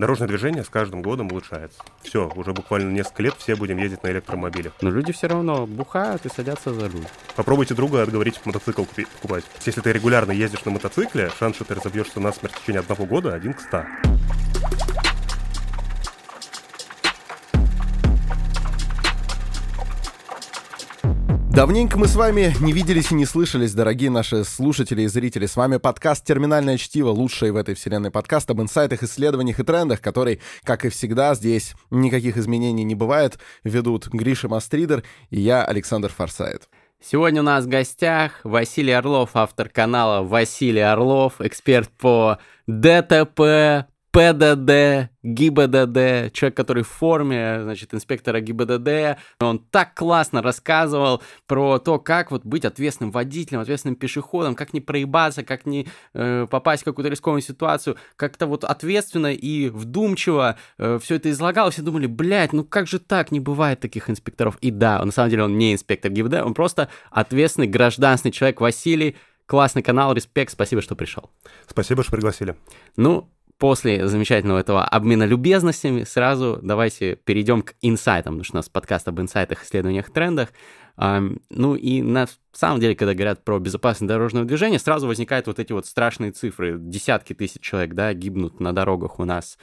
дорожное движение с каждым годом улучшается. Все, уже буквально несколько лет все будем ездить на электромобилях. Но люди все равно бухают и садятся за руль. Попробуйте друга отговорить мотоцикл купи- покупать. Если ты регулярно ездишь на мотоцикле, шанс, что ты разобьешься насмерть в течение одного года, один к ста. Давненько мы с вами не виделись и не слышались, дорогие наши слушатели и зрители. С вами подкаст «Терминальное чтиво», лучший в этой вселенной подкаст об инсайтах, исследованиях и трендах, который, как и всегда, здесь никаких изменений не бывает, ведут Гриша Мастридер и я, Александр Форсайт. Сегодня у нас в гостях Василий Орлов, автор канала Василий Орлов, эксперт по ДТП, ПДД, ГИБДД, человек, который в форме, значит, инспектора ГИБДД. Он так классно рассказывал про то, как вот быть ответственным водителем, ответственным пешеходом, как не проебаться, как не э, попасть в какую-то рискованную ситуацию, как-то вот ответственно и вдумчиво э, все это излагал. Все думали, блядь, ну как же так, не бывает таких инспекторов. И да, на самом деле он не инспектор ГИБДД, он просто ответственный гражданский человек Василий. Классный канал, респект, спасибо, что пришел. Спасибо, что пригласили. Ну, после замечательного этого обмена любезностями сразу давайте перейдем к инсайтам, потому что у нас подкаст об инсайтах, исследованиях, трендах. Ну и на самом деле, когда говорят про безопасность дорожного движения, сразу возникают вот эти вот страшные цифры. Десятки тысяч человек, да, гибнут на дорогах у нас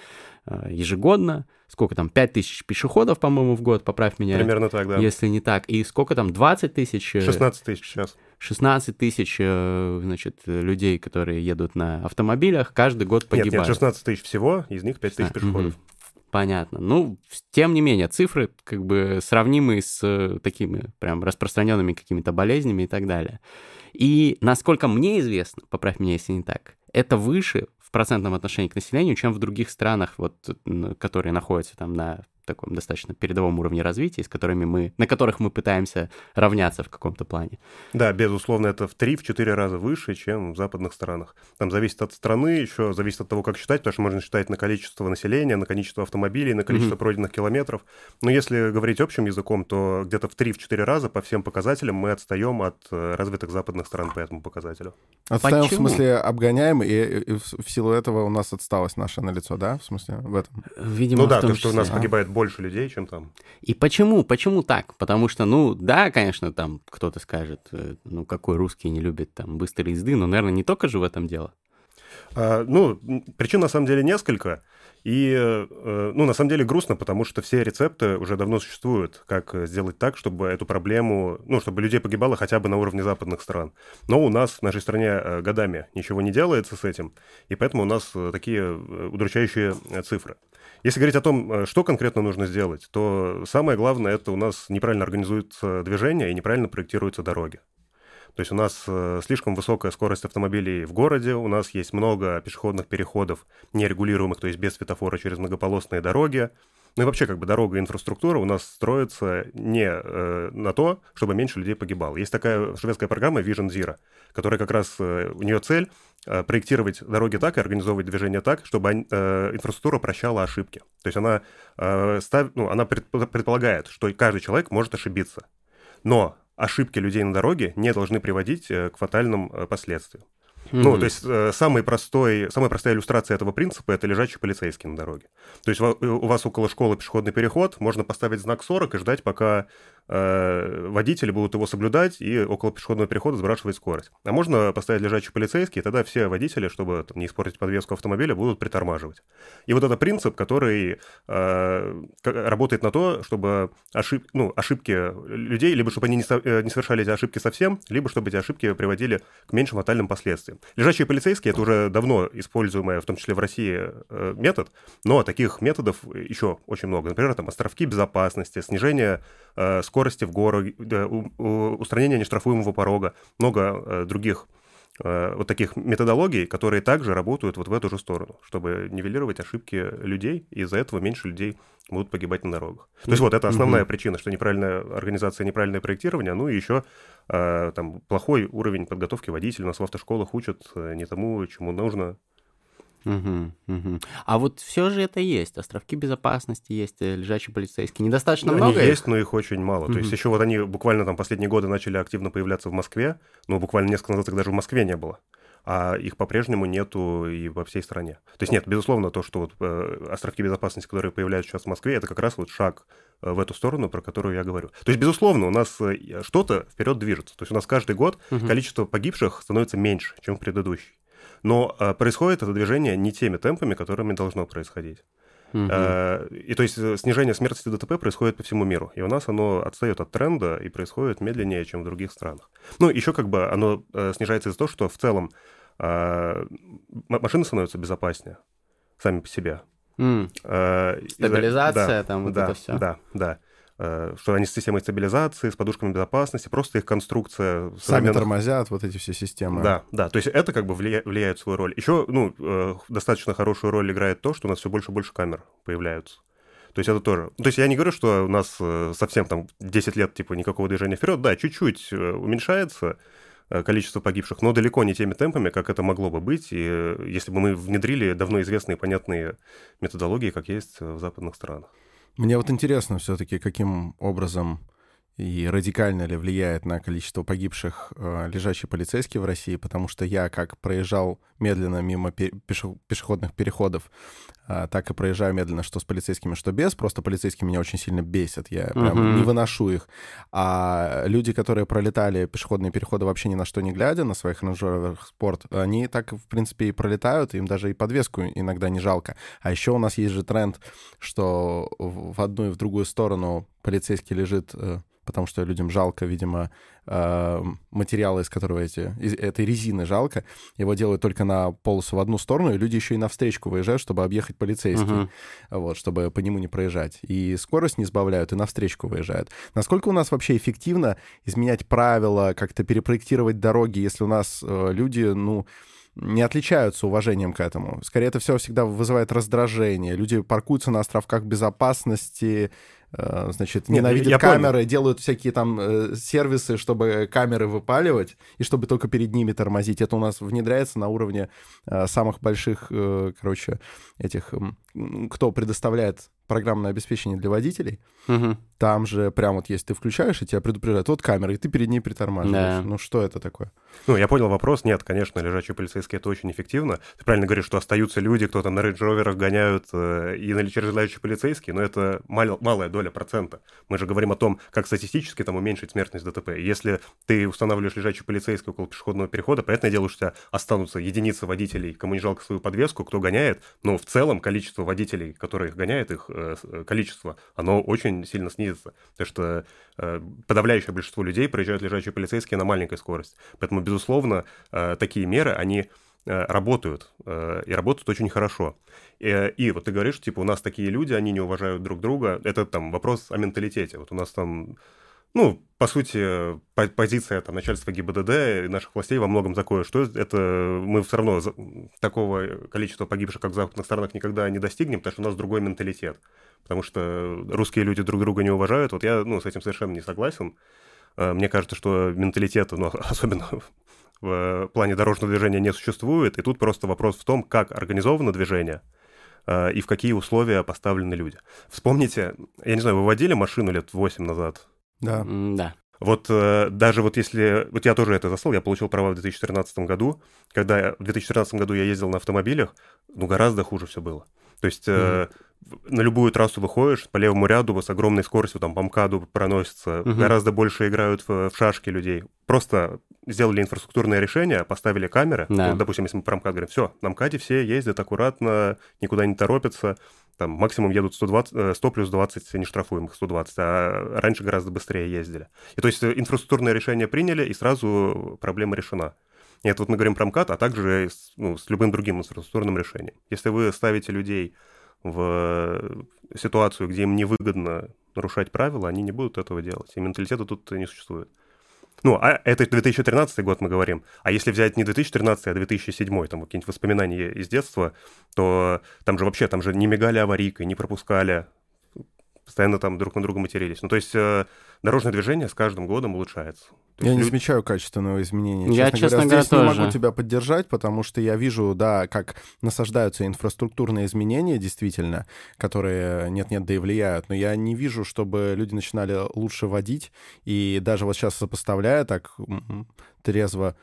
а, ежегодно. Сколько там, 5 тысяч пешеходов, по-моему, в год, поправь меня. Примерно так, да. Если не так. И сколько там, 20 тысяч? 16 тысяч сейчас. 16 тысяч, э, значит, людей, которые едут на автомобилях, каждый год погибают. Нет, нет, 16 тысяч всего, из них 5 тысяч пешеходов. Угу. Понятно. Ну, тем не менее, цифры как бы сравнимы с э, такими прям распространенными какими-то болезнями и так далее. И насколько мне известно, поправь меня, если не так, это выше в процентном отношении к населению, чем в других странах, вот, которые находятся там на таком достаточно передовом уровне развития, с которыми мы, на которых мы пытаемся равняться в каком-то плане. Да, безусловно, это в 3-4 раза выше, чем в западных странах. Там зависит от страны, еще зависит от того, как считать, потому что можно считать на количество населения, на количество автомобилей, на количество mm-hmm. пройденных километров. Но если говорить общим языком, то где-то в 3-4 раза по всем показателям мы отстаем от э, развитых западных стран по этому показателю. Отстаем Почему? в смысле обгоняем, и, и в силу этого у нас отсталость наша на лицо, да? В смысле в этом? Видимо, ну да, то, что у нас погибает больше людей, чем там. И почему? Почему так? Потому что, ну, да, конечно, там кто-то скажет, э, ну, какой русский не любит там быстрой езды, но, наверное, не только же в этом дело. А, ну, причин на самом деле несколько. И, э, ну, на самом деле грустно, потому что все рецепты уже давно существуют, как сделать так, чтобы эту проблему, ну, чтобы людей погибало хотя бы на уровне западных стран. Но у нас в нашей стране э, годами ничего не делается с этим, и поэтому у нас такие удручающие цифры. Если говорить о том, э, что конкретно нужно сделать, то самое главное это у нас неправильно организуется движение и неправильно проектируются дороги. То есть у нас э, слишком высокая скорость автомобилей в городе, у нас есть много пешеходных переходов нерегулируемых, то есть без светофора через многополосные дороги. Ну и вообще, как бы дорога и инфраструктура у нас строится не э, на то, чтобы меньше людей погибало. Есть такая шведская программа Vision Zero, которая как раз, э, у нее цель э, проектировать дороги так и организовывать движение так, чтобы э, инфраструктура прощала ошибки. То есть она, э, став, ну, она предполагает, что каждый человек может ошибиться. Но ошибки людей на дороге не должны приводить э, к фатальным э, последствиям. Mm-hmm. Ну, то есть э, самый простой, самая простая иллюстрация этого принципа – это лежачий полицейский на дороге. То есть у вас около школы пешеходный переход, можно поставить знак 40 и ждать, пока э, водители будут его соблюдать и около пешеходного перехода сбрасывать скорость. А можно поставить лежачий полицейский, и тогда все водители, чтобы там, не испортить подвеску автомобиля, будут притормаживать. И вот это принцип, который э, работает на то, чтобы ошиб, ну, ошибки людей, либо чтобы они не, со, не совершали эти ошибки совсем, либо чтобы эти ошибки приводили к меньшим фатальным последствиям. Лежачие полицейские – это уже давно используемый, в том числе в России, э, метод, но таких методов еще очень много. Например, там островки безопасности, снижение э, скорости в городе, устранение нештрафуемого порога, много э, других вот таких методологий, которые также работают вот в эту же сторону, чтобы нивелировать ошибки людей, и из-за этого меньше людей будут погибать на дорогах. То есть вот это основная причина, что неправильная организация, неправильное проектирование, ну и еще э, там плохой уровень подготовки водителей. У нас в автошколах учат э, не тому, чему нужно. Угу, угу. А вот все же это есть. Островки безопасности есть, э, лежачие полицейские. Недостаточно ну, много. Они их? есть, но их очень мало. Угу. То есть еще вот они буквально там последние годы начали активно появляться в Москве. Ну, буквально несколько назад их даже в Москве не было. а их по-прежнему нету и во всей стране. То есть нет, безусловно, то, что вот э, островки безопасности, которые появляются сейчас в Москве, это как раз вот шаг э, в эту сторону, про которую я говорю. То есть, безусловно, у нас что-то вперед движется. То есть у нас каждый год угу. количество погибших становится меньше, чем в предыдущий. Но э, происходит это движение не теми темпами, которыми должно происходить. Угу. И то есть снижение смертности ДТП происходит по всему миру. И у нас оно отстает от тренда и происходит медленнее, чем в других странах. Ну, еще как бы оно снижается из-за того, что в целом машины становятся безопаснее сами по себе. Mm. Стабилизация, да, там вот да, это все. Да, да. Э, что они с системой стабилизации, с подушками безопасности, просто их конструкция... Сами современных... тормозят, вот эти все системы. Да, да, то есть это как бы влия... влияет свою роль. Еще, ну, э, достаточно хорошую роль играет то, что у нас все больше и больше камер появляются. То есть это тоже... То есть я не говорю, что у нас э, совсем там 10 лет типа никакого движения вперед, да, чуть-чуть уменьшается количество погибших, но далеко не теми темпами, как это могло бы быть, и если бы мы внедрили давно известные и понятные методологии, как есть в западных странах. Мне вот интересно все-таки, каким образом и радикально ли влияет на количество погибших э, лежачий полицейский в России, потому что я как проезжал медленно мимо пешеходных переходов, э, так и проезжаю медленно, что с полицейскими, что без. Просто полицейские меня очень сильно бесят, я прям uh-huh. не выношу их. А люди, которые пролетали пешеходные переходы вообще ни на что не глядя, на своих ранжеровых спорт, они так, в принципе, и пролетают, им даже и подвеску иногда не жалко. А еще у нас есть же тренд, что в одну и в другую сторону полицейский лежит э, потому что людям жалко, видимо, э, материала, из которого эти, из этой резины жалко. Его делают только на полосу в одну сторону, и люди еще и на встречку выезжают, чтобы объехать полицейский, uh-huh. вот, чтобы по нему не проезжать. И скорость не сбавляют, и на встречку выезжают. Насколько у нас вообще эффективно изменять правила, как-то перепроектировать дороги, если у нас э, люди, ну, не отличаются уважением к этому. Скорее, это все всегда вызывает раздражение. Люди паркуются на островках безопасности, значит, ненавидят я камеры, понял. делают всякие там э, сервисы, чтобы камеры выпаливать, и чтобы только перед ними тормозить. Это у нас внедряется на уровне э, самых больших, короче, этих, кто предоставляет программное обеспечение для водителей. Угу. Там же прям вот есть, ты включаешь, и тебя предупреждают, вот камера, и ты перед ней притормаживаешь. Да. Ну что это такое? Ну, я понял вопрос. Нет, конечно, лежачие полицейские это очень эффективно. Ты правильно говоришь, что остаются люди, кто там на рейндж-роверах гоняют э, и на лежачие полицейские, но это мал, малая доля процента. Мы же говорим о том, как статистически там уменьшить смертность ДТП. Если ты устанавливаешь лежачий полицейский около пешеходного перехода, понятное дело, что у тебя останутся единицы водителей, кому не жалко свою подвеску, кто гоняет, но в целом количество водителей, которые гоняют, их э, э количество, оно очень сильно снизится. Потому что э, подавляющее большинство людей проезжают лежачие полицейские на маленькой скорости. Поэтому, безусловно, такие меры, они работают, э, и работают очень хорошо. И, и вот ты говоришь, типа, у нас такие люди, они не уважают друг друга. Это там вопрос о менталитете. Вот у нас там ну, по сути, позиция там, начальства ГИБДД и наших властей во многом такое, что это мы все равно такого количества погибших, как в западных странах, никогда не достигнем, потому что у нас другой менталитет. Потому что русские люди друг друга не уважают. Вот я ну, с этим совершенно не согласен. Э, мне кажется, что менталитета, ну, особенно в плане дорожного движения, не существует. И тут просто вопрос в том, как организовано движение э, и в какие условия поставлены люди. Вспомните, я не знаю, вы водили машину лет 8 назад? Да. Да. Вот э, даже вот если... Вот я тоже это застал, я получил права в 2013 году. Когда в 2013 году я ездил на автомобилях, ну, гораздо хуже все было. То есть mm-hmm. На любую трассу выходишь, по левому ряду с огромной скоростью там по МКАДу проносится, mm-hmm. гораздо больше играют в, в шашки людей. Просто сделали инфраструктурное решение, поставили камеры. Да. Ну, допустим, если мы про МКАД говорим, все, на МКАДе все ездят аккуратно, никуда не торопятся там максимум едут 120, 100 э, плюс 20 не штрафуем их 120, а раньше гораздо быстрее ездили. И то есть э, инфраструктурное решение приняли, и сразу проблема решена. И это вот мы говорим про МКАД, а также с, ну, с любым другим инфраструктурным решением. Если вы ставите людей в ситуацию, где им невыгодно нарушать правила, они не будут этого делать. И менталитета тут не существует. Ну, а это 2013 год мы говорим. А если взять не 2013, а 2007, там какие-нибудь воспоминания из детства, то там же вообще, там же не мигали аварийкой, не пропускали, постоянно там друг на друга матерились. Ну, то есть э, дорожное движение с каждым годом улучшается. Я не замечаю качественного изменения. Я, честно, честно говоря, здесь тоже. не могу тебя поддержать, потому что я вижу, да, как насаждаются инфраструктурные изменения, действительно, которые нет-нет, да и влияют, но я не вижу, чтобы люди начинали лучше водить, и даже вот сейчас сопоставляя так трезво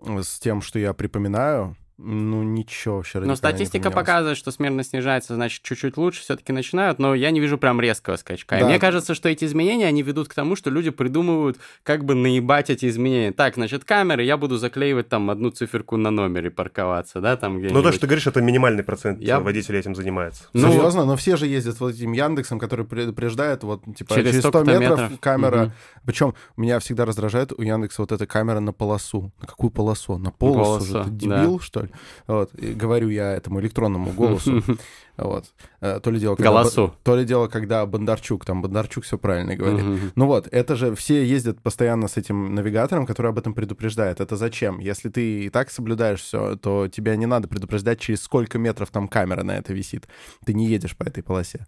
с тем, что я припоминаю, ну, ничего вообще Но статистика показывает, что смертность снижается, значит, чуть-чуть лучше все-таки начинают, но я не вижу прям резкого скачка. Да. И мне кажется, что эти изменения, они ведут к тому, что люди придумывают, как бы наебать эти изменения. Так, значит, камеры, я буду заклеивать там одну циферку на номере парковаться, да, там где Ну, то, что ты говоришь, это минимальный процент я... водителей этим занимается. Ну, Серьезно? Но все же ездят вот этим Яндексом, который предупреждает, вот, типа, через, через 100 метров, метров камера. Угу. Причем меня всегда раздражает у Яндекса вот эта камера на полосу. На какую полосу? На полосу? полосу Ты дебил, да. что ли? Вот. И говорю я этому электронному голосу. Вот. Э, то ли дело, когда, Голосу. То ли дело, когда Бондарчук, там Бондарчук все правильно говорит. Угу. Ну вот, это же все ездят постоянно с этим навигатором, который об этом предупреждает. Это зачем? Если ты и так соблюдаешь все, то тебя не надо предупреждать, через сколько метров там камера на это висит. Ты не едешь по этой полосе.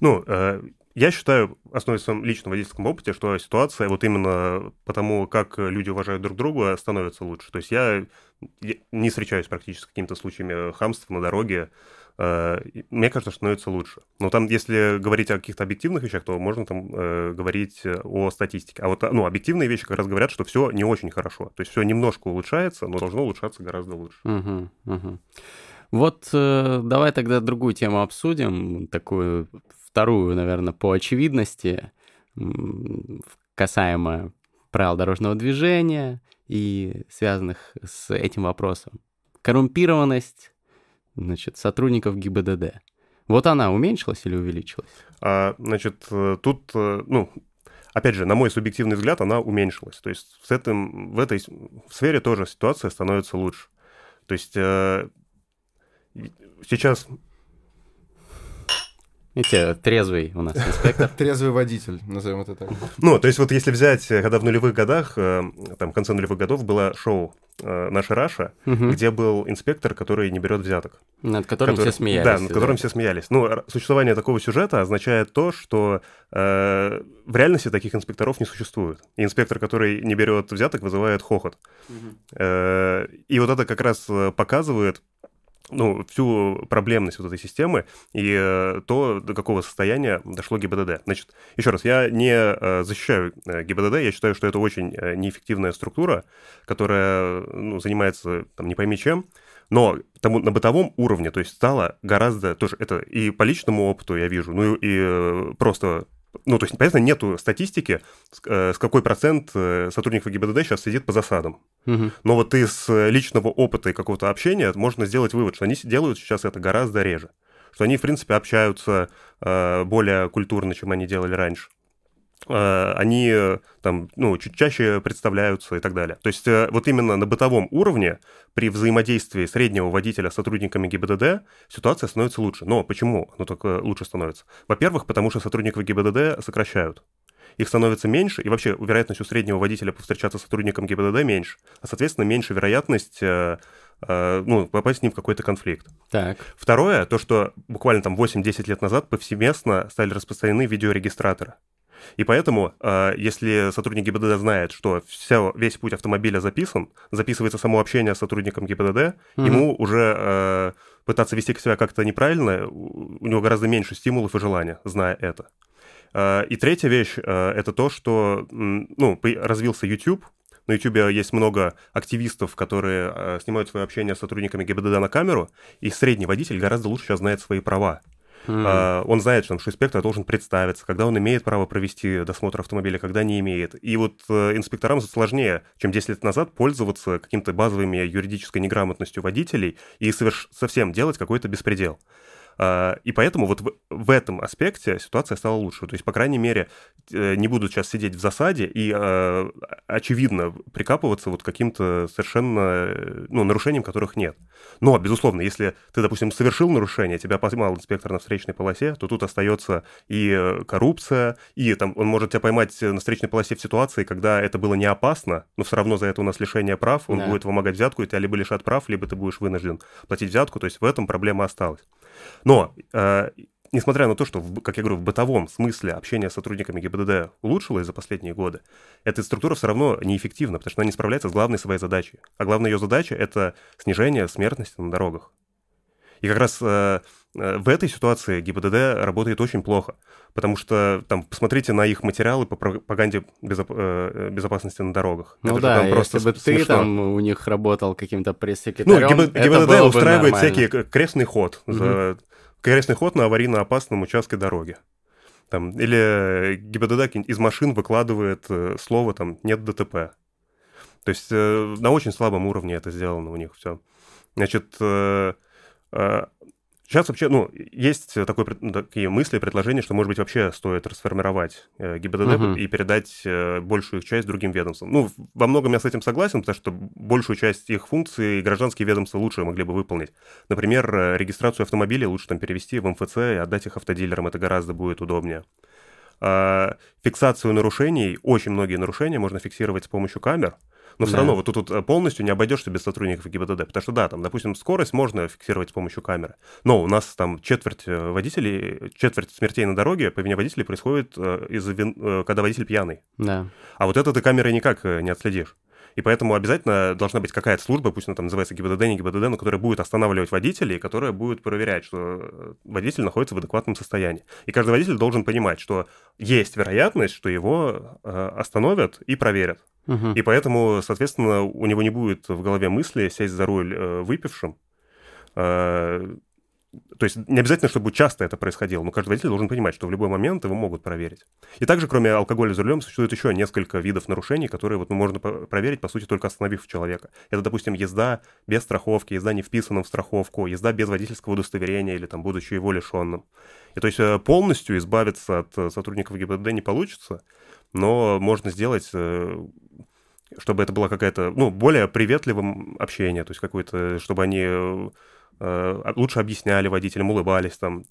Ну, э, я считаю, на своем личном водительском опыте, что ситуация вот именно потому, как люди уважают друг друга, становится лучше. То есть я, не встречаюсь практически с какими-то случаями хамства на дороге. Э, мне кажется, становится лучше. Но там, если говорить о каких-то объективных вещах, то можно там э, говорить о статистике. А вот ну, объективные вещи как раз говорят, что все не очень хорошо. То есть все немножко улучшается, но должно улучшаться гораздо лучше. Вот э, давай тогда другую тему обсудим, такую вторую, наверное, по очевидности, касаемо правил дорожного движения и связанных с этим вопросом. Коррумпированность значит, сотрудников ГИБДД. Вот она уменьшилась или увеличилась? А, значит, э, тут, э, ну, опять же, на мой субъективный взгляд, она уменьшилась. То есть с этим, в этой сфере тоже ситуация становится лучше. То есть э, сейчас Видите, трезвый у нас инспектор. Трезвый водитель, назовем это так. Ну, то есть вот если взять, когда в нулевых годах, э, там, в конце нулевых годов было шоу э, «Наша Раша», где был инспектор, который не берет взяток. Над которым все смеялись. Да, над которым все смеялись. Ну, существование такого сюжета означает то, что э, в реальности таких инспекторов не существует. И инспектор, который не берет взяток, вызывает хохот. И вот это как раз показывает ну, всю проблемность вот этой системы и э, то, до какого состояния дошло ГИБДД. Значит, еще раз, я не э, защищаю э, ГИБДД, я считаю, что это очень неэффективная структура, которая ну, занимается там не пойми чем, но тому, на бытовом уровне, то есть стало гораздо, тоже это и по личному опыту я вижу, ну и просто ну, то есть, понятно, нету статистики, э, с какой процент э, сотрудников ГИБДД сейчас сидит по засадам. Угу. Но вот из личного опыта и какого-то общения можно сделать вывод, что они делают сейчас это гораздо реже. Что они, в принципе, общаются э, более культурно, чем они делали раньше. Э, они э, там, ну, чуть чаще представляются и так далее. То есть э, вот именно на бытовом уровне при взаимодействии среднего водителя с сотрудниками ГИБДД ситуация становится лучше. Но почему оно только лучше становится? Во-первых, потому что сотрудников ГИБДД сокращают их становится меньше, и вообще вероятность у среднего водителя повстречаться с сотрудником ГИБДД меньше, а, соответственно, меньше вероятность ну, попасть с ним в какой-то конфликт. Так. Второе, то, что буквально там 8-10 лет назад повсеместно стали распространены видеорегистраторы. И поэтому, а, если сотрудник ГИБДД знает, что все, весь путь автомобиля записан, записывается само общение с сотрудником ГИБДД, угу. ему уже а, пытаться вести себя как-то неправильно, у него гораздо меньше стимулов и желания, зная это. А, и третья вещь — это то, что ну, развился YouTube, на YouTube есть много активистов, которые снимают свое общение с сотрудниками ГИБДД на камеру, и средний водитель гораздо лучше сейчас знает свои права. Mm. Он знает, что, что инспектор должен представиться, когда он имеет право провести досмотр автомобиля, когда не имеет. И вот э, инспекторам сложнее, чем 10 лет назад, пользоваться какими-то базовыми юридической неграмотностью водителей и соверш... совсем делать какой-то беспредел. А, и поэтому вот в, в этом аспекте ситуация стала лучше. То есть, по крайней мере, э, не будут сейчас сидеть в засаде и, а, очевидно, прикапываться вот каким-то совершенно ну, нарушением, которых нет. Но, безусловно, если ты, допустим, совершил нарушение, тебя поймал инспектор на встречной полосе, то тут остается и э, коррупция, и там он может тебя поймать на встречной полосе в ситуации, когда это было не опасно, но все равно за это у нас лишение прав, он да. будет вымогать взятку, и тебя либо лишат прав, либо ты будешь вынужден платить взятку, то есть в этом проблема осталась. Но э, несмотря на то, что, как я говорю, в бытовом смысле общение с сотрудниками ГИБДД улучшилось за последние годы, эта структура все равно неэффективна, потому что она не справляется с главной своей задачей. А главная ее задача — это снижение смертности на дорогах. И как раз э, в этой ситуации ГИБДД работает очень плохо, потому что там посмотрите на их материалы по пропаганде безоп... Э, безопасности на дорогах. Ну Это да, там просто если бы смешно. ты там у них работал каким-то Ну, пресс-секретарем, ГИБ- это ГИБДД устраивает нормально. всякие к- крестный ход. за- Крестный ход на аварийно опасном участке дороги. Там, или ГИБДД из машин выкладывает э, слово там «нет ДТП». То есть э, на очень слабом уровне это сделано у них все. Значит, э, э, сейчас вообще, ну, есть такой, пред- ну, такие мысли, предложения, что, может быть, вообще стоит расформировать э, ГИБДД Мгм. и передать э, большую их часть другим ведомствам. Ну, во многом я с этим согласен, потому что большую часть их функций гражданские ведомства лучше могли бы выполнить. Например, э, регистрацию автомобилей лучше там перевести в МФЦ и отдать их автодилерам, это гораздо будет удобнее. А, Фиксацию нарушений, очень многие нарушения можно фиксировать с помощью камер, но все Да. равно вот тут вот, э, полностью не обойдешься без сотрудников ГИБДД, потому что да, там, допустим, скорость можно фиксировать с помощью камеры, но у нас там четверть э, водителей, четверть смертей на дороге по вине водителей происходит, э, из-за вин- когда водитель пьяный. Да. А вот это ты камерой никак не отследишь. И поэтому обязательно должна быть какая-то служба, пусть она там называется ГИБДД, не ГИБДД, но которая будет останавливать водителей, и которая будет проверять, что водитель находится в адекватном состоянии. И каждый водитель должен понимать, что есть вероятность, что его остановят и проверят. Мгм. И поэтому, соответственно, у него не будет в голове мысли сесть за руль э, выпившим. Э, то есть не обязательно, чтобы часто это происходило, но каждый водитель должен понимать, что в любой момент его могут проверить. И также, кроме алкоголя за рулем, существует еще несколько видов нарушений, которые вот можно проверить, по сути, только остановив человека. Это, допустим, езда без страховки, езда не вписанным в страховку, езда без водительского удостоверения или там будучи его лишенным. И то есть э, полностью избавиться от э, сотрудников ГИБДД не получится, но можно сделать э, чтобы это было какая-то, ну, более приветливым общение, то есть какое-то, чтобы они э, э, лучше объясняли водителям, улыбались там.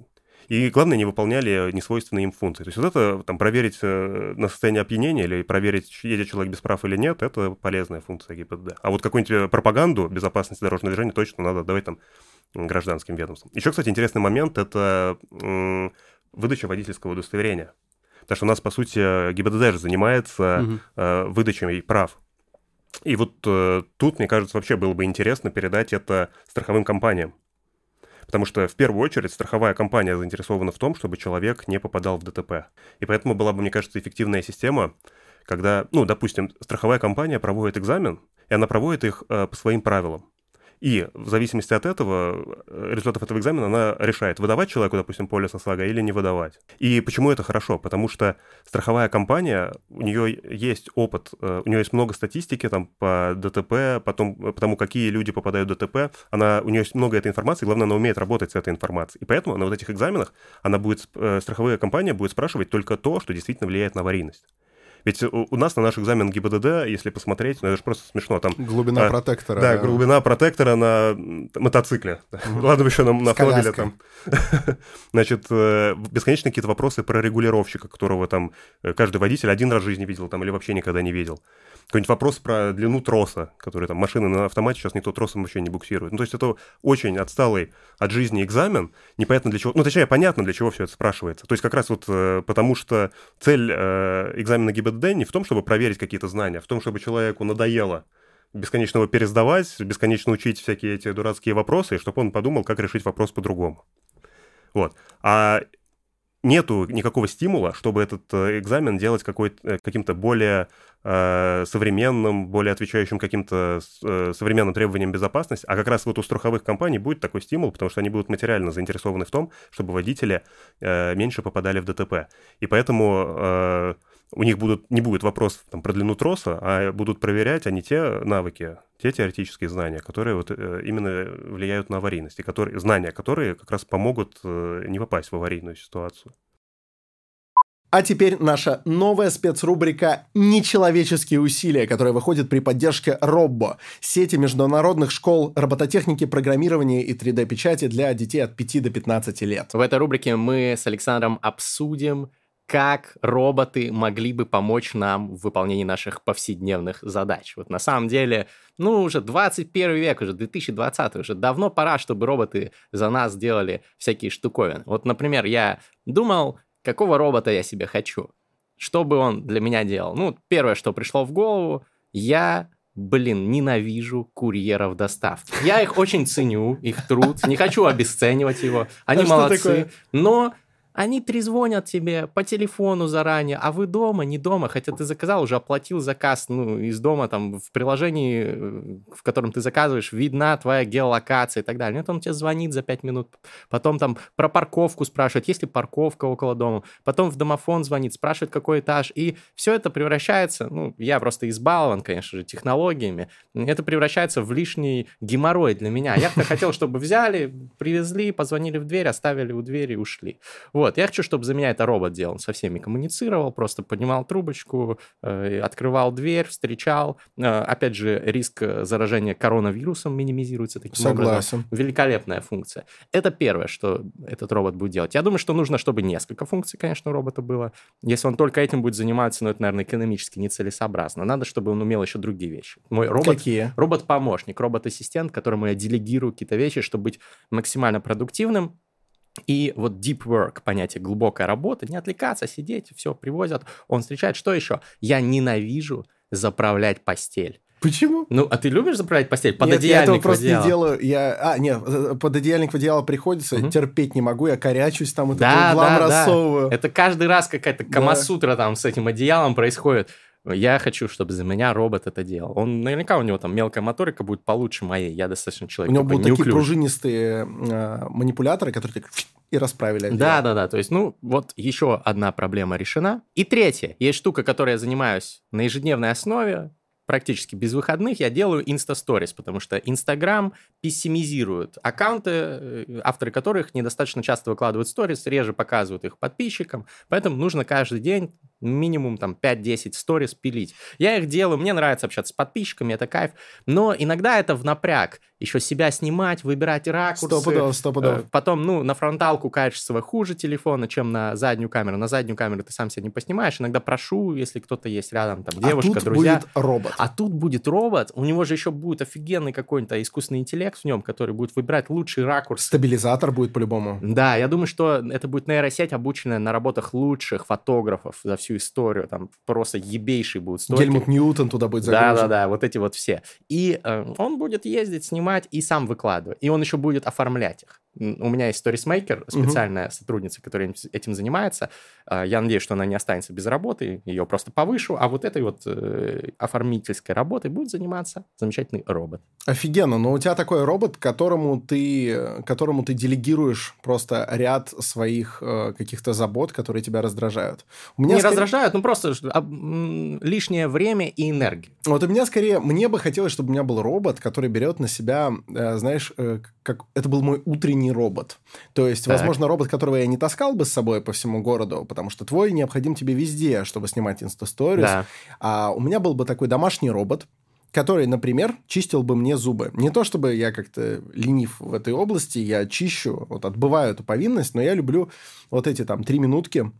И главное, не выполняли несвойственные им функции. То есть вот это, там, проверить э, на состояние опьянения или проверить, едет человек без прав или нет, это полезная функция ГИБДД. А вот какую-нибудь э, пропаганду безопасности дорожного движения точно надо давать там гражданским ведомствам. Еще, кстати, интересный момент – это выдача водительского удостоверения. Потому что у нас, по сути, ГИБДД же занимается э, выдачей прав. И вот э, тут, мне кажется, вообще было бы интересно передать это страховым компаниям. Потому что в первую очередь страховая компания заинтересована в том, чтобы человек не попадал в ДТП. И поэтому была бы, мне кажется, эффективная система, когда, ну, допустим, страховая компания проводит экзамен, и она проводит их э, по своим правилам. И в зависимости от этого, э, результатов этого экзамена, она решает, выдавать человеку, допустим, полис ОСАГО или не выдавать. И почему это хорошо? Потому что страховая компания, у нее есть опыт, э, у нее есть много статистики там по ДТП, потом, по тому, какие люди попадают в ДТП, она, у нее есть много этой информации, главное, она умеет работать с этой информацией. И поэтому на вот этих экзаменах она будет, э, страховая компания будет спрашивать только то, что действительно влияет на аварийность. Ведь у, у нас на наш экзамен ГИБДД, если посмотреть, ну это же просто смешно, там Глубина А, протектора. да, глубина протектора на мотоцикле. Ладно, бы еще на, на автомобиле там. Значит, э, бесконечные какие-то вопросы про регулировщика, которого там э, каждый водитель один раз в жизни видел там или вообще никогда не видел. Какой-нибудь вопрос про длину троса, который там машины на автомате сейчас никто тросом вообще не буксирует. Ну, то есть это очень отсталый от жизни экзамен, непонятно для чего, ну, точнее, понятно, для чего все это спрашивается. То есть как раз вот э, потому что цель э, экзамена ГИБДД не в том, чтобы проверить какие-то знания, а в том, чтобы человеку надоело бесконечно его пересдавать, бесконечно учить всякие эти дурацкие вопросы, и чтобы он подумал, как решить вопрос по-другому. Вот. А нету никакого стимула, чтобы этот э, экзамен делать какой э, более э, современным, более отвечающим каким-то современным требованиям безопасности. А как раз вот у страховых компаний будет такой стимул, потому что они будут материально заинтересованы в том, чтобы водители меньше попадали в ДТП. И поэтому у них будут, не будет вопросов там, про длину троса, а будут проверять они те навыки, те теоретические знания, которые вот, э, именно влияют на аварийность, и которые, знания, которые как раз помогут э, не попасть в аварийную ситуацию. А теперь наша новая спецрубрика «Нечеловеческие усилия», которая выходит при поддержке Роббо, сети международных школ робототехники, программирования и 3D-печати для детей от 5 до 15 лет. В этой рубрике мы с Александром обсудим, как роботы могли бы помочь нам в выполнении наших повседневных задач. Вот на самом деле, ну, уже 21 век, уже 2020, уже давно пора, чтобы роботы за нас делали всякие штуковины. Вот, например, я думал, какого робота я себе хочу, что бы он для меня делал. Ну, первое, что пришло в голову, я блин, ненавижу курьеров доставки. Я их очень ценю, их труд, не хочу обесценивать его. Они А молодцы. Но они трезвонят тебе по телефону заранее, а вы дома, не дома, хотя ты заказал, уже оплатил заказ, ну, из дома, там, в приложении, э, в котором ты заказываешь, видна твоя геолокация и так далее. Нет, он тебе звонит за 5 минут, потом там про парковку спрашивает, есть ли парковка около дома, потом в домофон звонит, спрашивает, какой этаж, и все это превращается, ну, я просто избалован, конечно же, технологиями, это превращается в лишний геморрой для меня. Я хотел, чтобы взяли, привезли, позвонили в дверь, оставили у двери и ушли. Вот, я хочу, чтобы за меня это робот делал. Он со всеми коммуницировал, просто поднимал трубочку, э, открывал дверь, встречал. Э, опять же, риск э, заражения коронавирусом минимизируется таким образом. Согласен. Великолепная функция. Это первое, что этот робот будет делать. Я думаю, что нужно, чтобы несколько функций, конечно, у робота было. Если он только этим будет заниматься, ну, это, наверное, экономически нецелесообразно. Надо, чтобы он умел еще другие вещи. Мой робот Какие? робот-помощник, робот-ассистент, которому я делегирую какие-то вещи, чтобы быть максимально продуктивным. И вот deep work, понятие глубокая работа, не отвлекаться, сидеть, все привозят, он встречает. Что еще? Я ненавижу заправлять постель. Почему? Ну, а ты любишь заправлять постель? Под Нет, я этого просто не делаю. Я... А, нет, э, под одеяльник в одеяло приходится, Мгм. терпеть не могу, я корячусь там, это Да, углам да, да. рассовываю. Это каждый раз какая-то камасутра там с этим одеялом происходит. Я хочу, чтобы за меня робот это делал. Он наверняка у него там мелкая моторика будет получше моей. Я достаточно У человек него такой будут такие неуклюжий. пружинистые э, манипуляторы, которые так и расправили. Да, да, да. То есть, ну, вот еще одна проблема решена. И третье. Есть штука, которой я занимаюсь на ежедневной основе, практически без выходных. Я делаю Insta-Stories, потому что Инстаграм пессимизирует аккаунты, э, авторы которых недостаточно часто выкладывают сторис, реже показывают их подписчикам. Поэтому нужно каждый день минимум там 5-10 сторис пилить. Я их делаю, мне нравится общаться с подписчиками, это кайф. Но иногда это в напряг. Еще себя снимать, выбирать ракурсы. Стопудово, стопудово. Э, Потом, ну, на фронталку качество хуже телефона, чем на заднюю камеру. На заднюю камеру ты сам себя не поснимаешь. Иногда прошу, если кто-то есть рядом, там, девушка, а тут друзья. будет робот. А тут будет робот, у него же еще будет офигенный какой-то искусственный интеллект в нем, который будет выбирать лучший ракурс. Стабилизатор будет по-любому. Да, я думаю, что это будет нейросеть, обученная на работах лучших фотографов за всю историю. Там просто ебейший будут стойки. Гельмут Ньютон туда будет Да, загружен. да, да, вот эти вот все. И э, он будет ездить, снимать и сам выкладывать. И он еще будет оформлять их. У меня есть сторисмейкер, специальная сотрудница, которая этим- занимается. Э, Я надеюсь, что она не останется без работы, ее просто повышу. А вот этой вот э, оформительской работой будет заниматься замечательный робот. Офигенно, но у тебя такой робот, которому ты, которому ты делегируешь просто ряд своих э, каких-то забот, которые тебя раздражают. У меня не скорее- раздражают, ну просто м, лишнее время и энергию. Вот у меня скорее, мне бы хотелось, чтобы у меня был робот, который берет на себя, э, знаешь, как это был мой утренний робот. То есть, Так. возможно, робот, которого я не таскал бы с собой по всему городу, потому что твой необходим тебе везде, чтобы снимать инстасторис. Да. А у меня был бы такой домашний робот, который, например, чистил бы мне зубы. Не то чтобы я как-то ленив в этой области, я чищу, вот отбываю эту повинность, но я люблю вот эти там три минутки,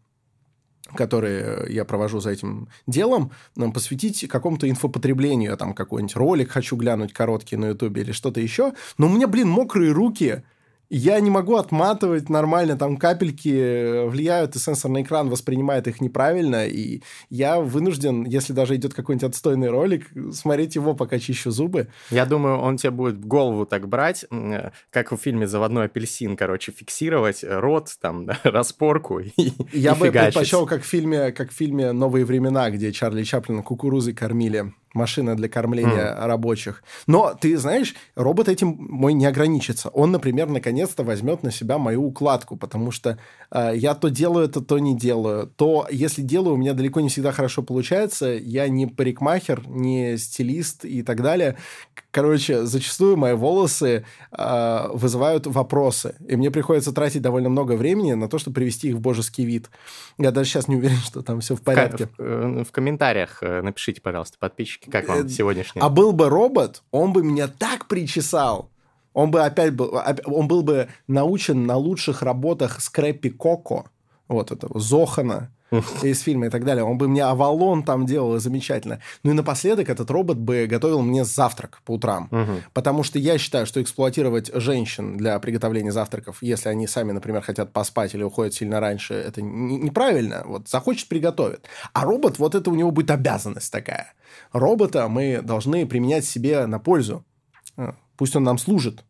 которые я провожу за этим делом, нам посвятить какому-то инфопотреблению. Я там какой-нибудь ролик хочу глянуть короткий на Ютубе или что-то еще. Но у меня, блин, мокрые руки. Я не могу отматывать нормально, там капельки э, влияют, и сенсорный экран воспринимает их неправильно, и я вынужден, если даже идет какой-нибудь отстойный ролик, смотреть его, пока чищу зубы. Я думаю, он тебе будет голову так брать, э, как в фильме «Заводной апельсин», короче, фиксировать э, рот, там, распорку и, Я и бы фигачить. предпочел, как в фильме, как в фильме «Новые времена», где Чарли Чаплина кукурузой кормили. Машина для кормления рабочих. Но, ты знаешь, робот этим мой не ограничится. Он, например, наконец-то возьмет на себя мою укладку, потому что э, я то делаю это, то не делаю. То, если делаю, у меня далеко не всегда хорошо получается. Я не парикмахер, не стилист и так далее. Короче, зачастую мои волосы э, вызывают вопросы. И мне приходится тратить довольно много времени на то, чтобы привести их в божеский вид. Я даже сейчас не уверен, что там все в В порядке. В, э, в комментариях э, напишите, пожалуйста, подписчики, как вам Э, сегодняшний... А был бы робот, он бы меня так причесал. Он бы опять был, он был бы научен на лучших работах Скрэппи Коко. вот этого Зохана из фильма и так далее. Он бы мне Авалон там делал замечательно. Ну и напоследок этот робот бы готовил мне завтрак по утрам. Потому что я считаю, что эксплуатировать женщин для приготовления завтраков, если они сами, например, хотят поспать или уходят сильно раньше, это неправильно. Вот захочет, приготовит. А робот, вот это у него будет обязанность такая. Робота мы должны применять себе на пользу. А, пусть он нам служит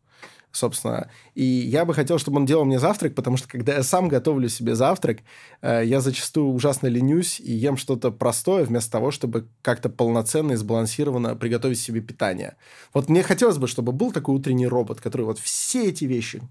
собственно. И я бы хотел, чтобы он делал мне завтрак, потому что когда я сам готовлю себе завтрак, э, я зачастую ужасно ленюсь и ем что-то простое, вместо того, чтобы как-то полноценно и сбалансированно приготовить себе питание. Вот мне хотелось бы, чтобы был такой утренний робот, который вот все эти вещи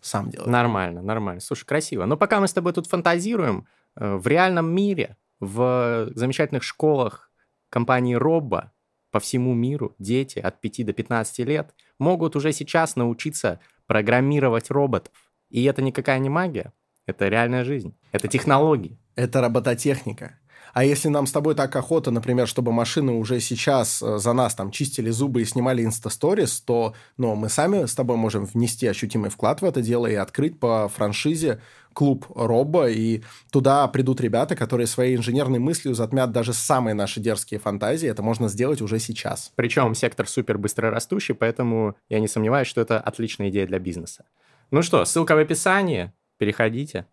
сам делает. Нормально, нормально. Слушай, красиво. Но пока мы с тобой тут фантазируем, э, в реальном мире, в замечательных школах компании Робба по всему миру дети от 5 до 15 лет могут уже сейчас научиться программировать роботов. И это никакая не магия, это реальная жизнь, это технологии. Это робототехника. А если нам с тобой так охота, например, чтобы машины уже сейчас э, за нас там чистили зубы и снимали инстасторис, то ну, мы сами с тобой можем внести ощутимый вклад в это дело и открыть по франшизе клуб Робо, и туда придут ребята, которые своей инженерной мыслью затмят даже самые наши дерзкие фантазии. Это можно сделать уже сейчас. Причем сектор супер быстро растущий, поэтому я не сомневаюсь, что это отличная идея для бизнеса. Ну что, ссылка в описании. Переходите.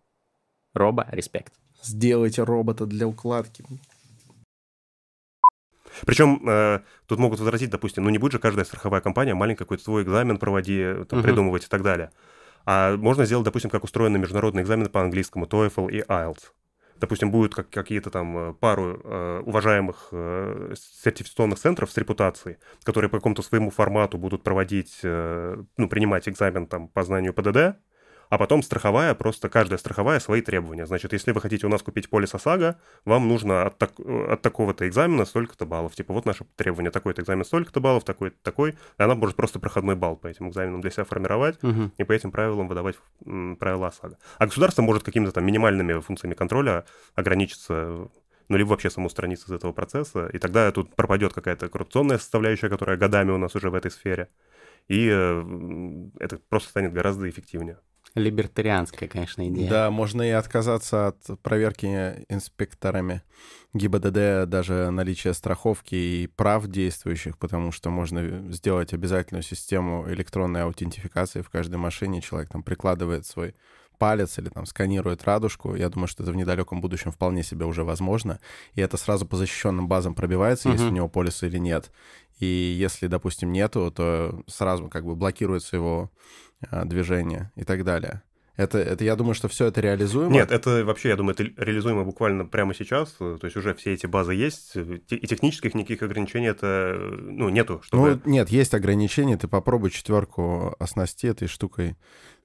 Робо, респект. Сделайте робота для укладки. Причем э, тут могут возразить, допустим, ну не будет же каждая страховая компания маленький какой-то свой экзамен проводи, там, угу. придумывать и так далее. А можно сделать, допустим, как устроены международные экзамены по английскому, TOEFL и IELTS. Допустим, будут как, какие-то там э, пару э, уважаемых э, сертификационных центров с репутацией, которые по какому-то своему формату будут проводить, э, ну, принимать экзамен там по знанию ПДД, а потом страховая, просто каждая страховая свои требования. Значит, если вы хотите у нас купить полис ОСАГО, вам нужно от, так, от такого-то экзамена столько-то баллов. Типа, вот наше требование, такой-то экзамен столько-то баллов, такой-то такой. И она может просто проходной балл по этим экзаменам для себя формировать угу. и по этим правилам выдавать правила ОСАГО. А государство может какими-то там минимальными функциями контроля ограничиться ну, либо вообще самоустраниться из этого процесса, и тогда тут пропадет какая-то коррупционная составляющая, которая годами у нас уже в этой сфере, и э, это просто станет гораздо эффективнее. Либертарианская, конечно, идея. Да, можно и отказаться от проверки инспекторами ГИБДД, даже наличия страховки и прав действующих, потому что можно сделать обязательную систему электронной аутентификации в каждой машине. Человек там прикладывает свой палец или там сканирует радужку. Я думаю, что это в недалеком будущем вполне себе уже возможно. И это сразу по защищенным базам пробивается, uh-huh. есть у него полис или нет. И если, допустим, нету, то сразу как бы блокируется его а, движение и так далее. Это, это, я думаю, что все это реализуемо. Нет, это вообще, я думаю, это реализуемо буквально прямо сейчас. То есть уже все эти базы есть, и технических никаких ограничений это, ну, нету. Чтобы... Ну, нет, есть ограничения. Ты попробуй четверку оснасти этой штукой.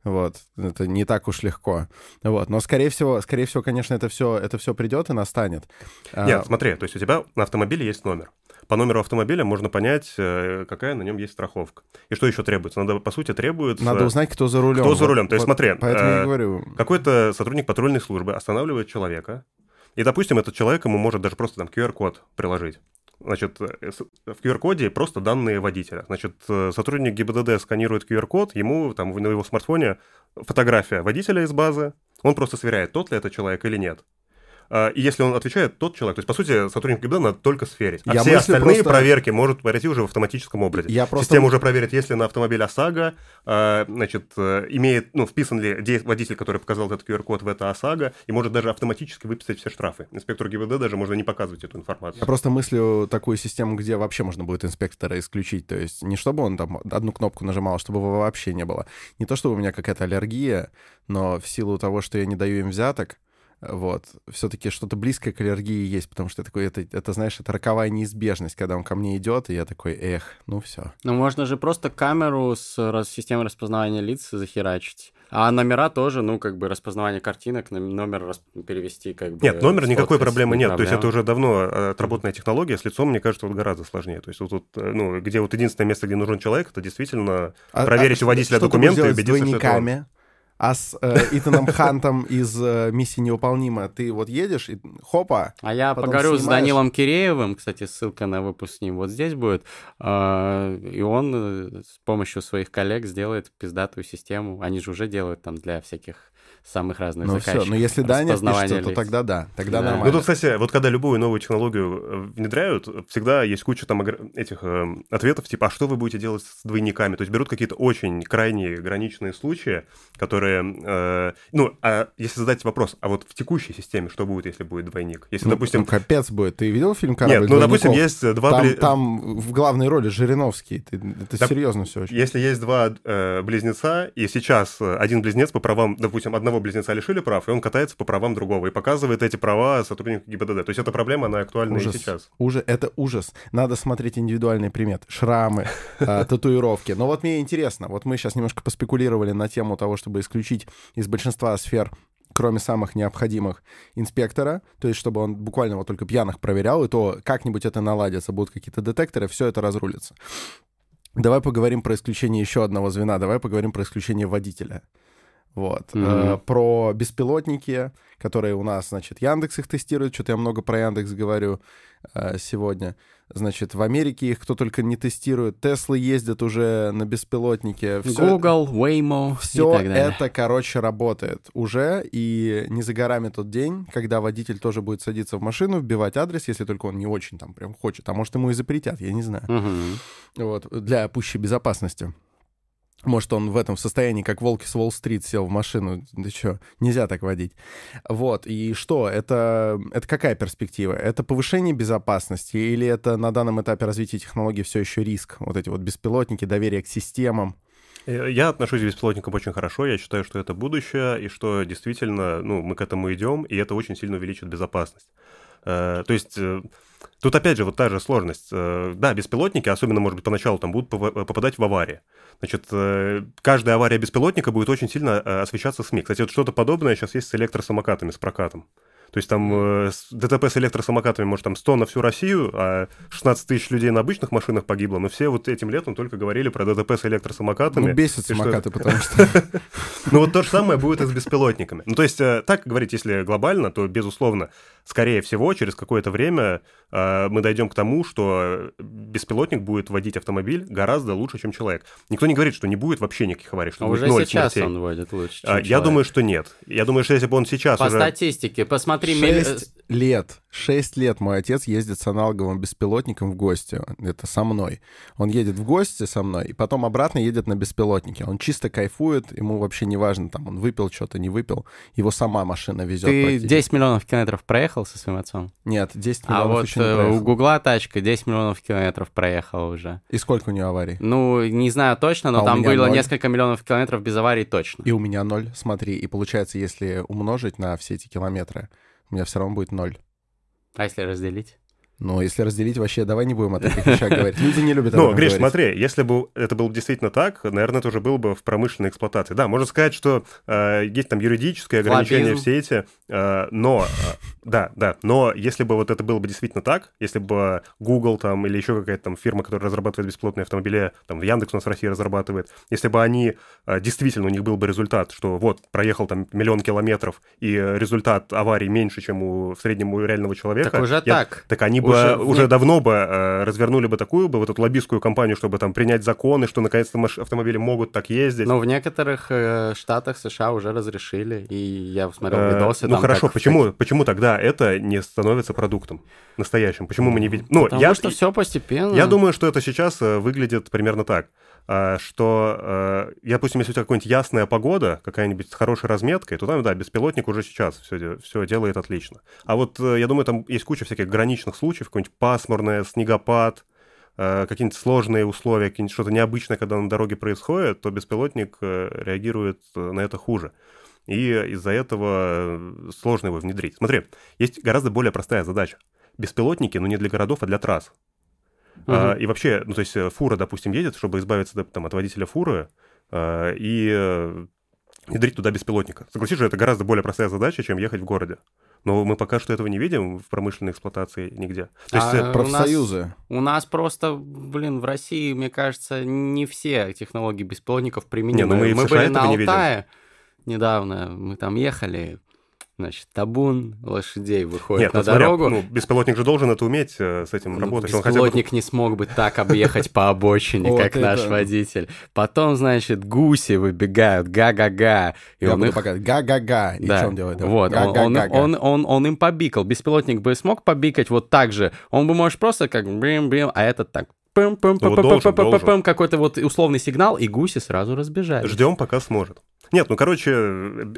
Вот, это не так уж легко. Вот, но скорее всего, скорее всего, конечно, это все, это все придет и настанет. Нет, а... смотри, то есть у тебя на автомобиле есть номер по номеру автомобиля можно понять, э, какая на нем есть страховка. И что еще требуется? Надо, по сути, требуется... Надо узнать, кто за рулем. Кто за рулем. То есть, вот, смотри, поэтому э, я говорю. какой-то сотрудник патрульной службы останавливает человека, и, допустим, этот человек ему может даже просто там QR-код приложить. Значит, э, в QR-коде просто данные водителя. Значит, э, сотрудник ГИБДД сканирует QR-код, ему там на его смартфоне фотография водителя из базы, он просто сверяет, тот ли это человек или нет. А, и если он отвечает, тот человек, то есть, по сути, сотрудник ГИБДД надо только сверить. А Я все остальные просто... проверки может пройти уже в автоматическом образе. Я просто... Система уже проверит, если на автомобиле ОСАГО, а, значит, э, имеет, ну, вписан ли водитель, который показал этот QR-код в это ОСАГО, и может даже автоматически выписать все штрафы. Инспектору ГИБДД даже можно не показывать эту информацию. Я просто мыслю такую систему, где вообще можно будет инспектора исключить. То есть не чтобы он там одну кнопку нажимал, чтобы его вообще не было. Не то, чтобы у меня какая-то аллергия, но в силу того, что я не даю им взяток, вот, все-таки что-то близкое к аллергии есть, потому что такой, это, это, знаешь, это роковая неизбежность, когда он ко мне идет, и я такой, эх, ну все. Ну, можно же просто камеру с раз, системой распознавания лиц захерачить. А номера тоже, ну, как бы распознавание картинок, номер перевести как бы... Нет, номер никакой проблемы нет. То есть это уже давно э, отработанная технология. С лицом, мне кажется, вот гораздо сложнее. То есть вот тут, э, ну, где вот единственное место, где нужен человек, это действительно а, проверить а, у водителя документы и убедиться, что это. А с э, Итаном Хантом из э, «Миссии невыполнима» ты вот едешь и хопа. А я поговорю снимаешь... с Данилом Киреевым, кстати, ссылка на выпуск с ним вот здесь будет, э, и он э, с помощью своих коллег сделает пиздатую систему. Они же уже делают там для всяких самых разных Ну заказчиков. все, но если да, не распознавание пишется, то тогда да, тогда Да. нормально. Ну, тут, кстати, вот когда любую новую технологию э, внедряют, всегда есть куча там этих э, ответов, типа, а что вы будете делать с двойниками? То есть берут какие-то очень крайние граничные случаи, которые... э, ну, а если задать вопрос, а вот в текущей системе что будет, если будет двойник? Если, Ну, допустим... ну, капец будет. Ты видел фильм «Корабль Нет, ну, допустим, двойников»? есть э, два... Там, бли- там в главной роли Жириновский. Ты- это Да, серьезно все очень. Если есть два э, близнеца, и сейчас э, один близнец по правам, допустим, одного близнеца лишили прав, и он катается по правам другого, и показывает эти права сотруднику ГИБДД. То есть эта проблема, она актуальна Ужас. и сейчас. Уже, это ужас. Надо смотреть индивидуальные приметы. Шрамы, э, татуировки. Но вот мне интересно. Вот мы сейчас немножко поспекулировали на тему того, чтобы исключить из большинства сфер кроме самых необходимых, инспектора, то есть чтобы он буквально вот только пьяных проверял, и то как-нибудь это наладится, будут какие-то детекторы, все это разрулится. Давай поговорим про исключение еще одного звена, давай поговорим про исключение водителя. Вот. Мгм. Э, про беспилотники, которые у нас, значит, Яндекс их тестирует. Что-то я много про Яндекс говорю э, сегодня. Значит, в Америке их кто только не тестирует. Теслы ездят уже на беспилотнике. Всё Google, Waymo все и так далее. это, короче, работает уже, и не за горами тот день, когда водитель тоже будет садиться в машину, вбивать адрес, если только он не очень там прям хочет, а может ему и запретят, я не знаю. Мгм. Вот, для пущей безопасности. Может, он в этом состоянии, как волки с Уолл-стрит, сел в машину. Да что, нельзя так водить. Вот, и что? Это, это какая перспектива? Это повышение безопасности или это на данном этапе развития технологий все еще риск? Вот эти вот беспилотники, доверие к системам. Э, Я отношусь к беспилотникам очень хорошо, я считаю, что это будущее, и что действительно, ну, мы к этому идем, и это очень сильно увеличит безопасность. Э, То есть э, тут опять же вот та же сложность. Э, Да, беспилотники, особенно, может быть, поначалу там будут попадать в аварии. Значит, каждая авария беспилотника будет очень сильно освещаться СМИ. Кстати, вот что-то подобное сейчас есть с электросамокатами, с прокатом. То есть там э, ДТП с электросамокатами, может, там 100 на всю Россию, а 16 тысяч людей на обычных машинах погибло, но все вот этим летом только говорили про ДТП с электросамокатами. Ну, бесит И что- самокаты, потому что... ну вот то же самое будет и с беспилотниками. Ну то есть, э, так говорить, если глобально, то, безусловно, скорее всего, через какое-то время э, мы дойдем к тому, что беспилотник будет водить автомобиль гораздо лучше, чем человек. Никто не говорит, что не будет вообще никаких аварий, что А будет уже ноль сейчас смертей. он водит лучше, чем А, Я человек. думаю, что нет. Я думаю, что если бы он сейчас По уже... статистике, посмотри... милли- Шесть лет. Шесть лет мой отец ездит с аналоговым беспилотником в гости. Это со мной. Он едет в гости со мной, и потом обратно едет на беспилотнике. Он чисто кайфует, ему вообще не важно, там, он выпил что-то, не выпил. Его сама машина везет. Ты практически. 10 миллионов километров проехал со своим отцом? Нет, 10 А миллионов вот еще не э, у. Гугла тачка 10 миллионов километров проехала уже. И сколько у нее аварий? Ну, не знаю точно, но А там было ноль. несколько миллионов километров без аварий точно. И у меня ноль, смотри. И получается, если умножить на все эти километры, у меня все равно будет ноль. А если разделить? Ну, если разделить, вообще давай не будем о таких вещах говорить. Люди не любят Ну, Гриш, говорить. смотри, если бы это было действительно так, наверное, это уже было бы в промышленной эксплуатации. Да, можно сказать, что э, есть там юридическое ограничение, все эти, но, э, да, да, но если бы вот это было бы действительно так, если бы Google там или еще какая-то там фирма, которая разрабатывает беспилотные автомобили, там Яндекс у нас в России разрабатывает, если бы они э, действительно, у них был бы результат, что вот, проехал там миллион километров, и э, результат аварии меньше, чем у, в среднем у реального человека. Так уже я- так. Так они Уже бы уже давно бы э, развернули бы такую бы вот эту лоббистскую кампанию, чтобы там принять законы, что наконец-то автомобили могут так ездить. Но в некоторых э, штатах США уже разрешили, и я смотрел Э, видосы. ну там хорошо, как- почему, почему тогда это не становится продуктом настоящим? Почему мы не видим? Ну, Потому я, что все постепенно. я думаю, что это сейчас э, выглядит примерно так, а, что, э, я, допустим, если у тебя какая-нибудь ясная погода, какая-нибудь с хорошей разметкой, то там, да, беспилотник уже сейчас все, все делает отлично. А вот э, я думаю, там есть куча всяких граничных случаев, какой-нибудь пасмурное, снегопад, какие-нибудь сложные условия, какие-нибудь что-то необычное, когда на дороге происходит, то беспилотник реагирует на это хуже. И из-за этого э, сложно его внедрить. Смотри, есть гораздо более простая задача. Беспилотники, но не для городов, а для трасс. А, Мгм. и вообще, ну, то есть э, фура, допустим, едет, чтобы избавиться там, от водителя фуры а, и э, внедрить туда беспилотника. Согласись же, это гораздо более простая задача, чем ехать в городе. Но мы пока что этого не видим в промышленной эксплуатации нигде. То есть, А, э, у нас- Профсоюзы. У нас просто, блин, в России, мне кажется, не все технологии беспилотников применимы. Не, ну мы США были этого на не видим. Недавно, мы там ехали. Значит, табун лошадей выходит Нет, на ну, смотря, дорогу. ну, беспилотник же должен это уметь э, с этим Ну, работать. Хотя бы Беспилотник не смог бы так объехать по обочине, как наш водитель. Потом, значит, гуси выбегают, га-га-га. И он их... Га-га-га. И что он делает? вот, он, им побикал. Беспилотник бы смог побикать вот так же. Он бы, может, просто как брим-брим, а этот так пым пым пым пым пым пым какой-то вот условный сигнал, и гуси сразу разбежались. Ждем, пока сможет. Нет, ну, короче,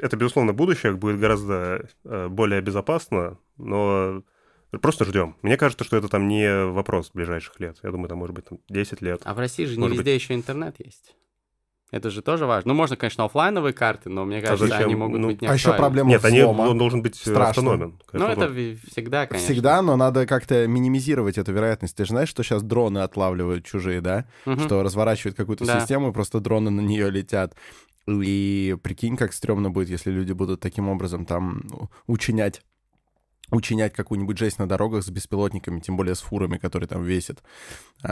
это, безусловно, будущее будет гораздо э, более безопасно, но просто ждем. Мне кажется, что это там не вопрос ближайших лет. Я думаю, там, может быть, там 10 лет. А в России же не Может везде еще интернет есть. Это же тоже важно. Ну, можно, конечно, оффлайновые карты, но мне кажется, зачем? они могут Ну, быть не А еще проблема Нет, они, он должен быть э, Страшно. автономен. Ну, это всегда, конечно. Всегда, но надо как-то минимизировать эту вероятность. Ты же знаешь, что сейчас дроны отлавливают чужие, да? Мгм. Что разворачивают какую-то Да. систему, и просто дроны на нее летят. И прикинь, как стрёмно будет, если люди будут таким образом там ну, учинять учинять какую-нибудь жесть на дорогах с беспилотниками, тем более с фурами, которые там весят а,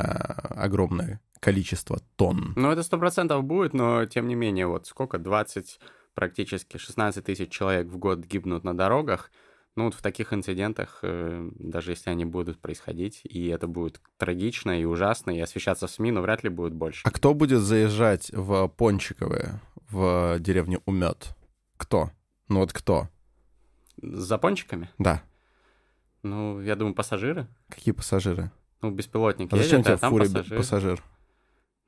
огромное количество тонн. Ну, это сто процентов будет, но тем не менее, вот сколько, 20, практически 16 тысяч человек в год гибнут на дорогах. Ну, вот в таких инцидентах, э, даже если они будут происходить, и это будет трагично и ужасно, и освещаться в СМИ, но вряд ли будет больше. А кто будет заезжать в Пончиковые, в деревню Умет? Кто? Ну вот кто? С запончиками? Да. Ну, я думаю, пассажиры. Какие пассажиры? Ну, беспилотник А зачем едет, тебе а в там фуре пассажир. пассажир?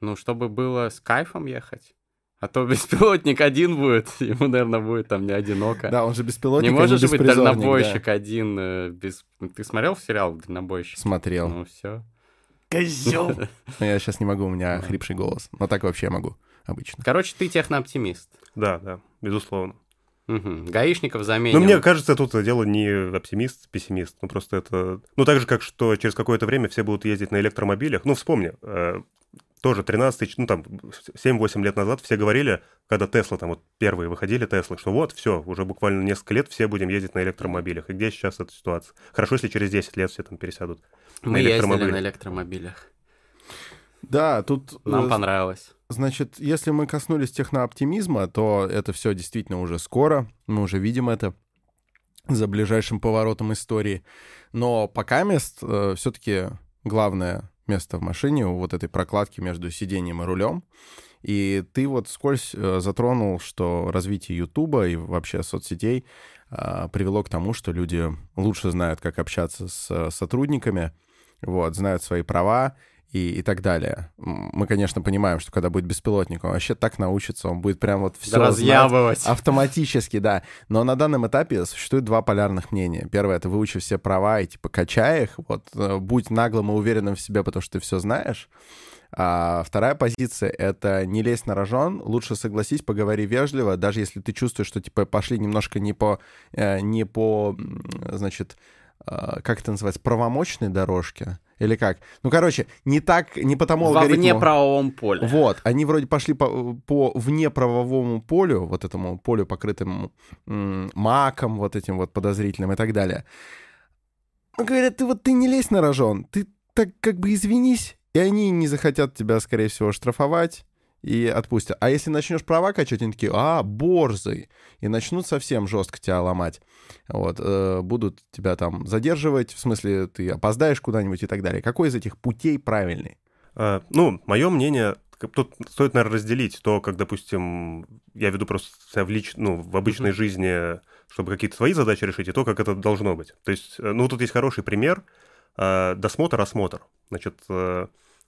Ну, чтобы было с кайфом ехать. А то беспилотник один будет, ему, наверное, будет там не одиноко. Да, он же беспилотник, не а может же быть беспризорник, да. дальнобойщик один э, без... Ты смотрел сериал «Дальнобойщик»? Смотрел. Ну, все. Козел! Но я сейчас не могу, у меня хрипший голос. Но так вообще могу обычно. Короче, ты технооптимист. Да, да, безусловно. Мгм. Гаишников заменим. Но мне кажется, тут дело не оптимист, пессимист. Ну, просто это... Ну, так же, как что через какое-то время все будут ездить на электромобилях. Ну, вспомни, э, тоже 13 тысяч, ну, там, 7-8 лет назад все говорили, когда Тесла, там, вот первые выходили Теслы, что вот, все, уже буквально несколько лет все будем ездить на электромобилях. И где сейчас эта ситуация? Хорошо, если через 10 лет все там пересядут. Мы на ездили электромобилях. на электромобилях. Да, тут, Нам э, понравилось. Значит, если мы коснулись технооптимизма, то это все действительно уже скоро. Мы уже видим это за ближайшим поворотом истории. Но пока мест все-таки главное место в машине у вот этой прокладки между сиденьем и рулем. И ты вот скользь э, затронул, что развитие Ютуба и вообще соцсетей а, привело к тому, что люди лучше знают, как общаться с э, сотрудниками, вот, знают свои права и, и так далее. Мы, конечно, понимаем, что когда будет беспилотник, он вообще так научится, он будет прям вот все Да разъябывать. Автоматически, да. Но на данном этапе существует два полярных мнения. Первое — это выучи все права и, типа, качай их. Вот, э, будь наглым и уверенным в себе, потому что ты все знаешь. А вторая позиция — это не лезь на рожон, лучше согласись, поговори вежливо, даже если ты чувствуешь, что, типа, пошли немножко не по, э, не по, значит, э, как это называется, правомочной дорожке. Или как? Ну, короче, не так, не по тому Во алгоритму. внеправовом поле. Вот, они вроде пошли по, по внеправовому полю, вот этому полю, покрытому м, маком, вот этим вот подозрительным и так далее. Но говорят, ты вот ты не лезь на рожон, ты так как бы извинись, и они не захотят тебя, скорее всего, штрафовать и отпустят. А если начнешь права качать, они такие, а, борзый, и начнут совсем жестко тебя ломать. Вот, э, будут тебя там задерживать, в смысле, ты опоздаешь куда-нибудь и так далее. Какой из этих путей правильный? А, Ну, мое мнение, тут стоит, наверное, разделить то, как, допустим, я веду просто себя в, лич... ну, в обычной жизни, чтобы какие-то свои задачи решить, и то, как это должно быть. То есть, э, ну, тут есть хороший пример. а, Досмотр, осмотр. Значит, э,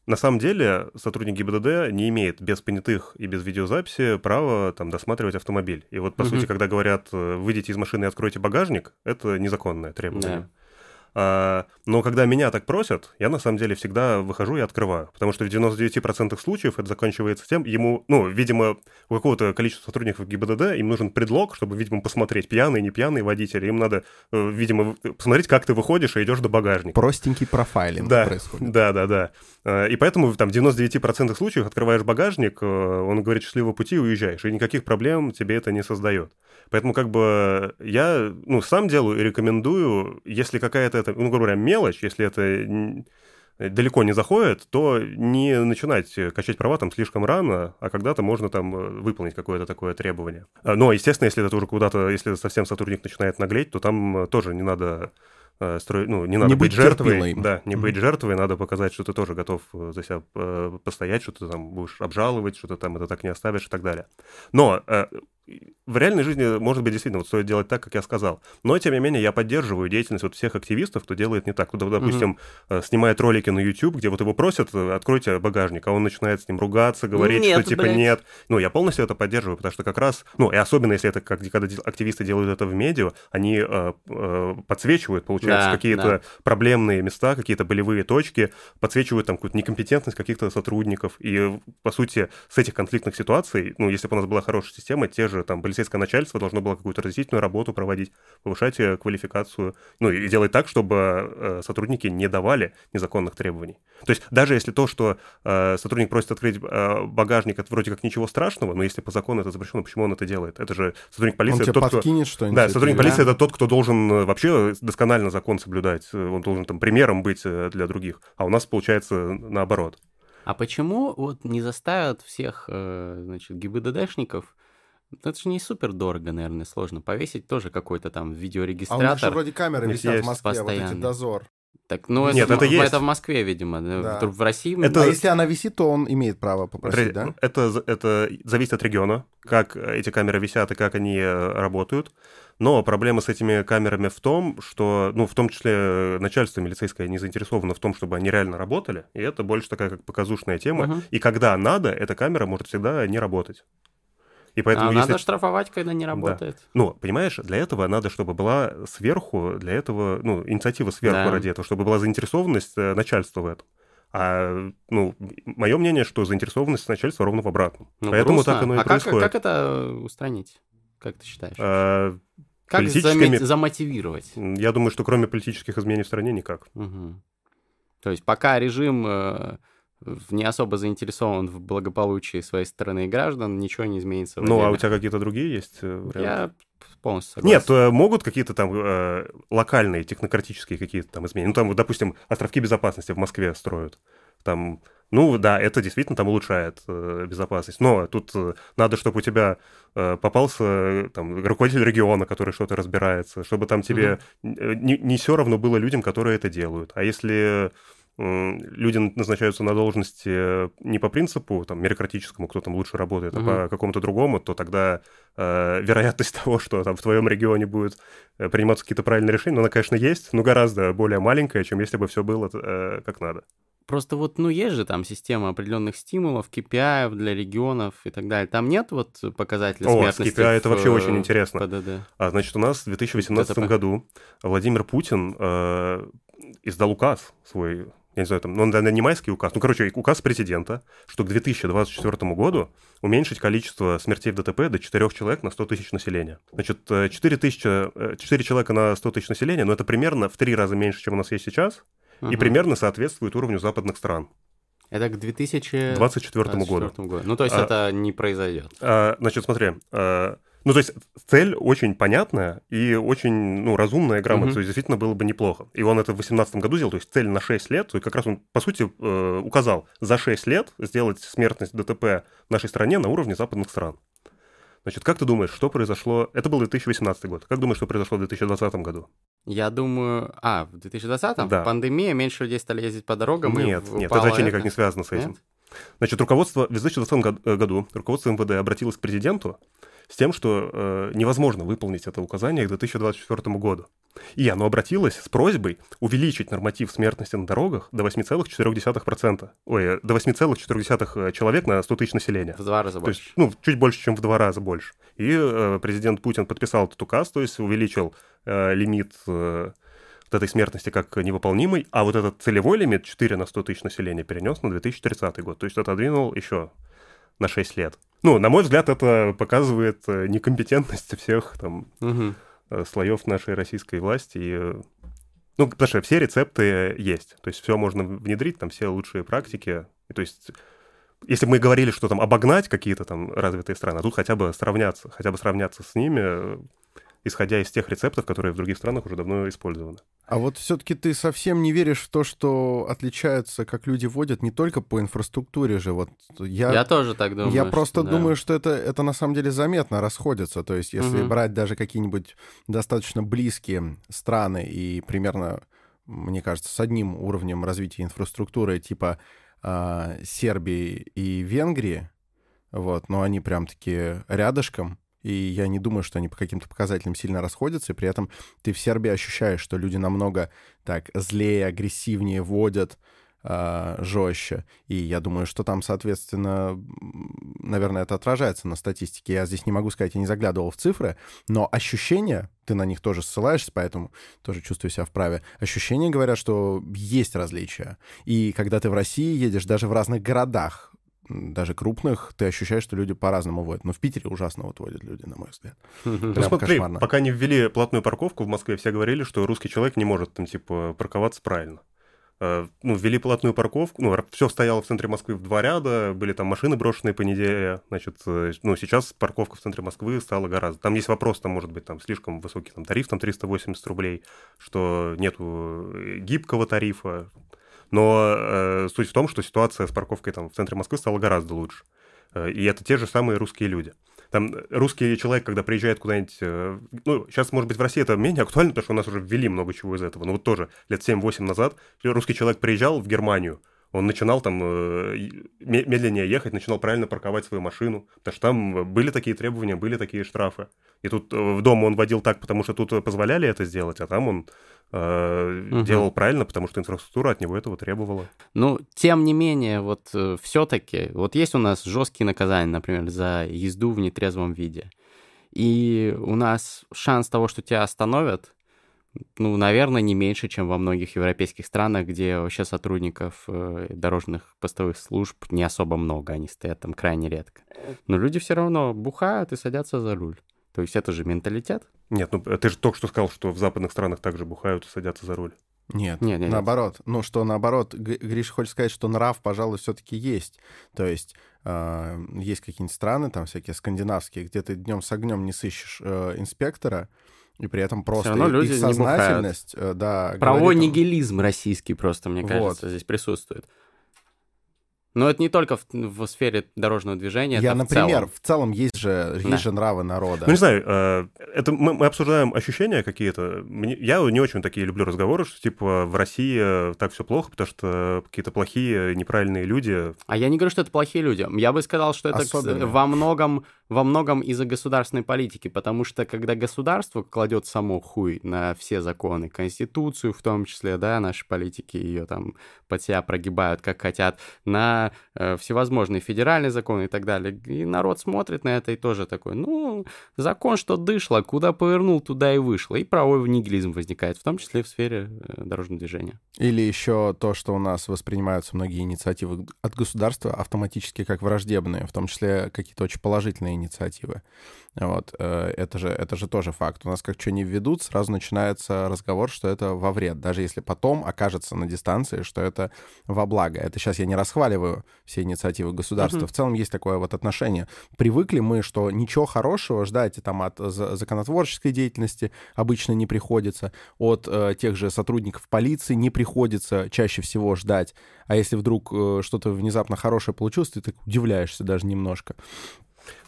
на самом деле сотрудник ГИБДД не имеет без понятых и без видеозаписи права там досматривать автомобиль. И вот, по Мгм. сути, когда говорят, выйдите из машины и откройте багажник, это незаконное требование. Да. А, но когда меня так просят, я на самом деле всегда выхожу и открываю. Потому что в 99% случаев это заканчивается тем, ему, ну, видимо, у какого-то количества сотрудников ГИБДД им нужен предлог, чтобы, видимо, посмотреть, пьяный, не пьяный водитель. Им надо, э, видимо, посмотреть, как ты выходишь и идешь до багажника. Простенький профайлинг Да, происходит. да, да, да. Э, И поэтому там в 99% случаев открываешь багажник, э, он говорит счастливого пути и уезжаешь, и никаких проблем тебе это не создает. Поэтому как бы я, ну, сам делаю и рекомендую, если какая-то, это, ну, грубо говоря, мелочь, если это далеко не заходит, то не начинать качать права там слишком рано, а когда-то можно там э, выполнить какое-то такое требование. А, но, естественно, если это уже куда-то, если совсем сотрудник начинает наглеть, то там э, тоже не надо э, строить, ну, не надо Не быть, быть жертвой. терпилой. Да, не Мгм. быть жертвой, надо показать, что ты тоже готов за себя постоять, что ты там будешь обжаловать, что ты там это так не оставишь и так далее. Но в реальной жизни, может быть, действительно, вот стоит делать так, как я сказал. Но, тем не менее, я поддерживаю деятельность вот всех активистов, кто делает не так. Кто, допустим, э, снимает ролики на YouTube, где вот его просят, э, откройте багажник, а он начинает с ним ругаться, говорить, Нет, что типа блядь. нет. Ну, я полностью это поддерживаю, потому что как раз, ну, и особенно если это как когда активисты делают это в медиа, они э, э, подсвечивают, получается, Да, какие-то да. проблемные места, какие-то болевые точки, подсвечивают там какую-то некомпетентность каких-то сотрудников. И, по сути, с этих конфликтных ситуаций, ну, если бы у нас была хорошая система, те же там полицейское начальство должно было какую-то разъяснительную работу проводить, повышать э, квалификацию, ну, и делать так, чтобы э, сотрудники не давали незаконных требований. То есть даже если то, что э, сотрудник просит открыть э, багажник, это вроде как ничего страшного, но если по закону это запрещено, почему он это делает? Это же сотрудник Он полиции, тебе тот, кто... подкинет что-нибудь. Да, сотрудник или- полиции это тот, кто должен вообще досконально закон соблюдать. Он должен там примером быть для других. А у нас получается наоборот. А почему вот не заставят всех, значит, ГИБДДшников это же не супер дорого, наверное, сложно. Повесить тоже какой-то там А у них же видеорегистратор. вроде камеры висят в есть Москве, вот эти постоянно. дозор. Так, ну, Нет, это, это в- есть. это в Москве, видимо. Да. В России... Это- А если она висит, то он имеет право попросить, да? Это, это зависит от региона, как эти камеры висят и как они э, работают. Но проблема с этими камерами в том, что, ну, в том числе э, начальство милицейское не заинтересовано в том, чтобы они реально работали, и это больше такая как показушная тема. Мгм. И когда надо, эта камера может всегда не работать. И поэтому, а если... надо штрафовать, когда не работает. Ну, понимаешь, для этого надо, чтобы была сверху, для этого, ну, инициатива сверху Да. ради этого, чтобы была заинтересованность э, начальства в этом. А, ну, мое мнение, что заинтересованность начальства ровно в обратном. Ну, Поэтому грустно. так оно и а как, происходит. как это устранить? Как ты считаешь? А, как политическими- замотивировать? Я думаю, что кроме политических изменений в стране никак. Мгм. То есть пока режим э, не особо заинтересован в благополучии своей страны и граждан, ничего не изменится. Ну, а у тебя какие-то другие есть э, варианты? Я полностью согласен. Нет, э, могут какие-то там э, локальные, технократические какие-то там изменения. Ну, там, допустим, островки безопасности в Москве строят. Там, ну, да, это действительно там улучшает э, безопасность. Но тут э, надо, чтобы у тебя э, попался э, там руководитель региона, который что-то разбирается, чтобы там тебе э, не, не все равно было людям, которые это делают. А если люди назначаются на должности э, не по принципу там мерократическому, кто там лучше работает, а Мгм. по какому-то другому, то тогда э, вероятность того, что там в твоем регионе будет э, приниматься какие-то правильные решения, она, конечно, есть, но гораздо более маленькая, чем если бы все было э, как надо. Просто вот, ну, есть же там система определенных стимулов, KPI для регионов и так далее. Там нет вот показателя О, смертности KPI это вообще э, очень интересно. ПДД. А, значит, у нас в 2018 ДТП. году Владимир Путин э, издал указ свой, я не знаю, там, ну, наверное, не майский указ, ну, короче, указ президента, что к 2024 году уменьшить количество смертей в ДТП до 4 человек на 100 тысяч населения. Значит, э, 4, тысячи, э, 4 человека на 100 тысяч населения, но это примерно в три раза меньше, чем у нас есть сейчас, и Мгм. примерно соответствует уровню западных стран. Это к 2024 2024 году. Ну, то есть А- это не произойдет. А, значит, смотри, а, ну, то есть цель очень понятная и очень, ну, разумная и грамотная, Мгм. то есть действительно было бы неплохо. И он это в 2018 году сделал, то есть цель на 6 лет, то есть как раз он, по сути, э, указал за 6 лет сделать смертность ДТП в нашей стране на уровне западных стран. Значит, как ты думаешь, что произошло? Это был 2018 год. Как думаешь, что произошло в 2020 году? Я думаю... А, в 2020-м? Да. Пандемия, меньше людей стали ездить по дорогам. и Нет, нет, упало это вообще никак не связано с этим. Нет? Значит, руководство в 2020 год- э, году, руководство МВД обратилось к президенту с тем, что э, невозможно выполнить это указание к 2024 году. И оно обратилось с просьбой увеличить норматив смертности на дорогах до 8,4%. Ой, э, до 8,4 человек на 100 тысяч населения. В два раза То больше. есть, ну, чуть больше, чем в два раза больше. И э, президент Путин подписал этот указ, то есть увеличил э, лимит э, вот этой смертности как невыполнимый, а вот этот целевой лимит 4 на 100 тысяч населения перенес на 2030 год. То есть отодвинул еще на 6 лет. Ну, на мой взгляд, это показывает э, некомпетентность всех там э, слоев нашей российской власти. И, э, ну, потому что все рецепты есть. То есть все можно внедрить, там все лучшие практики. И, то есть если бы мы говорили, что там обогнать какие-то там развитые страны, а тут хотя бы сравняться, хотя бы сравняться с ними, исходя из тех рецептов, которые в других странах уже давно использованы. А вот все-таки ты совсем не веришь в то, что отличаются, как люди водят, не только по инфраструктуре же. Вот я, я тоже так думаю. Я просто да. думаю, что это, это на самом деле заметно расходится. То есть если угу. брать даже какие-нибудь достаточно близкие страны и примерно, мне кажется, с одним уровнем развития инфраструктуры, типа э, Сербии и Венгрии, вот, но они прям-таки рядышком, и я не думаю, что они по каким-то показателям сильно расходятся, и при этом ты в Сербии ощущаешь, что люди намного так злее, агрессивнее водят, э, жестче. И я думаю, что там, соответственно, наверное, это отражается на статистике. Я здесь не могу сказать, я не заглядывал в цифры, но ощущения, ты на них тоже ссылаешься, поэтому тоже чувствую себя вправе. Ощущения говорят, что есть различия. И когда ты в России едешь, даже в разных городах, даже крупных, ты ощущаешь, что люди по-разному водят. Но в Питере ужасно вот водят люди, на мой взгляд. Ну смотри, кошмарно. пока не ввели платную парковку в Москве, все говорили, что русский человек не может там типа парковаться правильно. Э, ну, ввели платную парковку, ну, все стояло в центре Москвы в два ряда, были там машины брошенные по неделе, значит, э, ну, сейчас парковка в центре Москвы стала гораздо... Там есть вопрос, там, может быть, там, слишком высокий там, тариф, там, 380 рублей, что нету э, гибкого тарифа, но э, суть в том, что ситуация с парковкой там в центре Москвы стала гораздо лучше. Э, и это те же самые русские люди. Там русский человек, когда приезжает куда-нибудь... Э, ну, сейчас, может быть, в России это менее актуально, потому что у нас уже ввели много чего из этого. Но вот тоже лет 7-8 назад русский человек приезжал в Германию, он начинал там э, медленнее ехать, начинал правильно парковать свою машину, потому что там были такие требования, были такие штрафы. И тут в дом он водил так, потому что тут позволяли это сделать, а там он э, угу. делал правильно, потому что инфраструктура от него этого требовала. Ну, тем не менее, вот э, все-таки, вот есть у нас жесткие наказания, например, за езду в нетрезвом виде. И у нас шанс того, что тебя остановят, ну, наверное, не меньше, чем во многих европейских странах, где вообще сотрудников э, дорожных постовых служб не особо много, они стоят там крайне редко. Но люди все равно бухают и садятся за руль. То есть это же менталитет. Нет, ну ты же только что сказал, что в западных странах также бухают и садятся за руль. Нет, нет, нет наоборот. Нет. Ну, что наоборот, Гриша хочет сказать, что нрав, пожалуй, все-таки есть. То есть э, есть какие-нибудь страны, там всякие скандинавские, где ты днем с огнем не сыщешь э, инспектора, и при этом просто Все равно их люди сознательность, э, да. Правовой говорит, нигилизм российский просто, мне кажется, вот. здесь присутствует. Но это не только в, в сфере дорожного движения. Я, например, целом. в целом есть же, есть да. же нравы народа. Ну, не знаю, э, это мы, мы обсуждаем ощущения какие-то. Я не очень такие люблю разговоры, что типа в России так все плохо, потому что какие-то плохие, неправильные люди. А я не говорю, что это плохие люди. Я бы сказал, что это Особенно. во многом, во многом из-за государственной политики, потому что когда государство кладет само хуй на все законы, конституцию в том числе, да, наши политики ее там под себя прогибают, как хотят, на э, всевозможные федеральные законы и так далее. И народ смотрит на это и тоже такой, ну, закон, что дышло, куда повернул, туда и вышло. И правовой нигилизм возникает, в том числе в сфере э, дорожного движения. Или еще то, что у нас воспринимаются многие инициативы от государства автоматически как враждебные, в том числе какие-то очень положительные инициативы. Вот, э, это же, это же тоже факт. У нас как что не введут, сразу начинается разговор, что это во вред, даже если потом окажется на дистанции, что это во благо. Это сейчас я не расхваливаю все инициативы государства. Uh-huh. В целом есть такое вот отношение. Привыкли мы, что ничего хорошего ждать там от законотворческой деятельности обычно не приходится, от э, тех же сотрудников полиции не приходится чаще всего ждать. А если вдруг э, что-то внезапно хорошее получилось, ты так удивляешься даже немножко.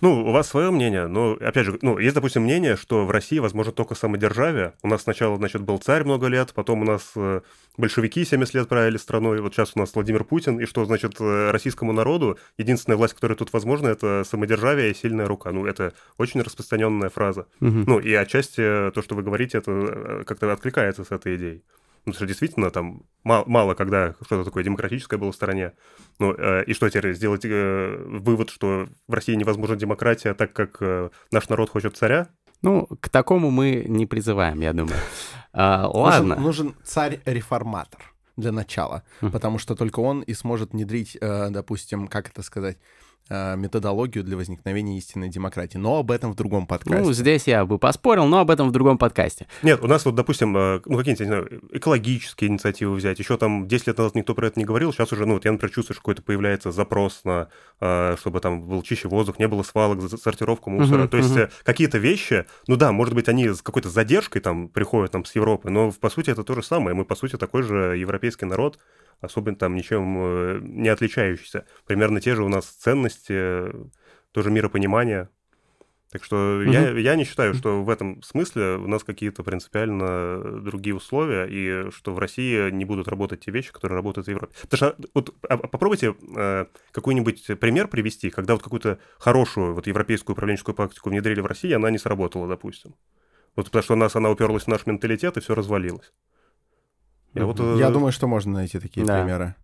Ну, у вас свое мнение, но, опять же, ну, есть, допустим, мнение, что в России возможно только самодержавие. У нас сначала, значит, был царь много лет, потом у нас э, большевики 70 лет правили страной, вот сейчас у нас Владимир Путин, и что, значит, э, российскому народу единственная власть, которая тут возможна, это самодержавие и сильная рука. Ну, это очень распространенная фраза. Угу. Ну, и отчасти то, что вы говорите, это э, как-то откликается с этой идеей. Ну, что действительно там мало, мало когда что-то такое демократическое было в стране. Ну, э, и что теперь, сделать э, вывод, что в России невозможна демократия, так как э, наш народ хочет царя? Ну, к такому мы не призываем, я думаю. А, ладно. Нужен, нужен царь-реформатор для начала, потому что только он и сможет внедрить, э, допустим, как это сказать, методологию для возникновения истинной демократии. Но об этом в другом подкасте. Ну, здесь я бы поспорил, но об этом в другом подкасте. Нет, у нас вот, допустим, э, ну, какие-нибудь, не знаю, экологические инициативы взять. Еще там 10 лет назад никто про это не говорил. Сейчас уже, ну, вот я, например, чувствую, что какой-то появляется запрос на, э, чтобы там был чище воздух, не было свалок, сортировку мусора. Uh-huh, То есть uh-huh. какие-то вещи, ну да, может быть, они с какой-то задержкой там приходят там с Европы, но по сути это то же самое. Мы, по сути, такой же европейский народ, особенно там ничем не отличающийся. Примерно те же у нас ценности, тоже миропонимание. Так что угу. я, я не считаю, что в этом смысле у нас какие-то принципиально другие условия, и что в России не будут работать те вещи, которые работают в Европе. Потому что вот а, а попробуйте э, какой-нибудь пример привести, когда вот какую-то хорошую вот европейскую управленческую практику внедрили в России, она не сработала, допустим. Вот потому что у нас она уперлась в наш менталитет, и все развалилось. Я, вот, я э... думаю, что можно найти такие да. примеры.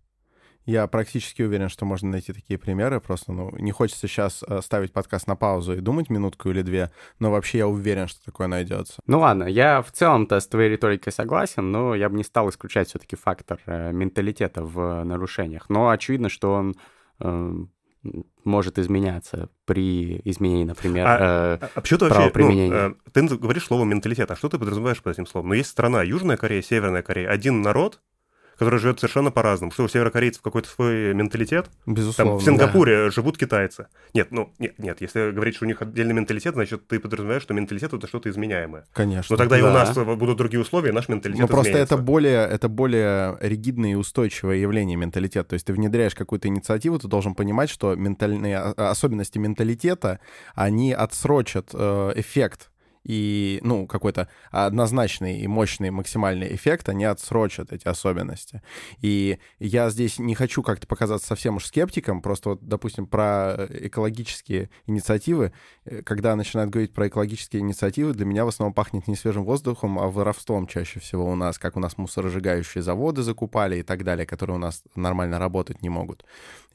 Я практически уверен, что можно найти такие примеры. Просто, ну, не хочется сейчас э, ставить подкаст на паузу и думать минутку или две, но вообще я уверен, что такое найдется. Ну ладно, я в целом-то с твоей риторикой согласен, но я бы не стал исключать все-таки фактор э, менталитета в нарушениях. Но очевидно, что он э, может изменяться при изменении, например, а, э, а, а почему ты вообще, ну, э, ты говоришь слово менталитет, а что ты подразумеваешь под этим словом? Ну, есть страна, Южная Корея, Северная Корея, один народ, который живет совершенно по-разному. Что у северокорейцев какой-то свой менталитет? Безусловно. Там в Сингапуре да. живут китайцы. Нет, ну, нет, нет, если говорить, что у них отдельный менталитет, значит, ты подразумеваешь, что менталитет это что-то изменяемое. Конечно. Но тогда да. и у нас будут другие условия, и наш менталитет Ну, просто изменится. это более, это более ригидное и устойчивое явление менталитет. То есть ты внедряешь какую-то инициативу, ты должен понимать, что ментальные а, особенности менталитета, они отсрочат э, эффект и, ну, какой-то однозначный и мощный максимальный эффект, они отсрочат эти особенности. И я здесь не хочу как-то показаться совсем уж скептиком, просто вот, допустим, про экологические инициативы, э, когда начинают говорить про экологические инициативы, для меня в основном пахнет не свежим воздухом, а воровством чаще всего у нас, как у нас мусоросжигающие заводы закупали и так далее, которые у нас нормально работать не могут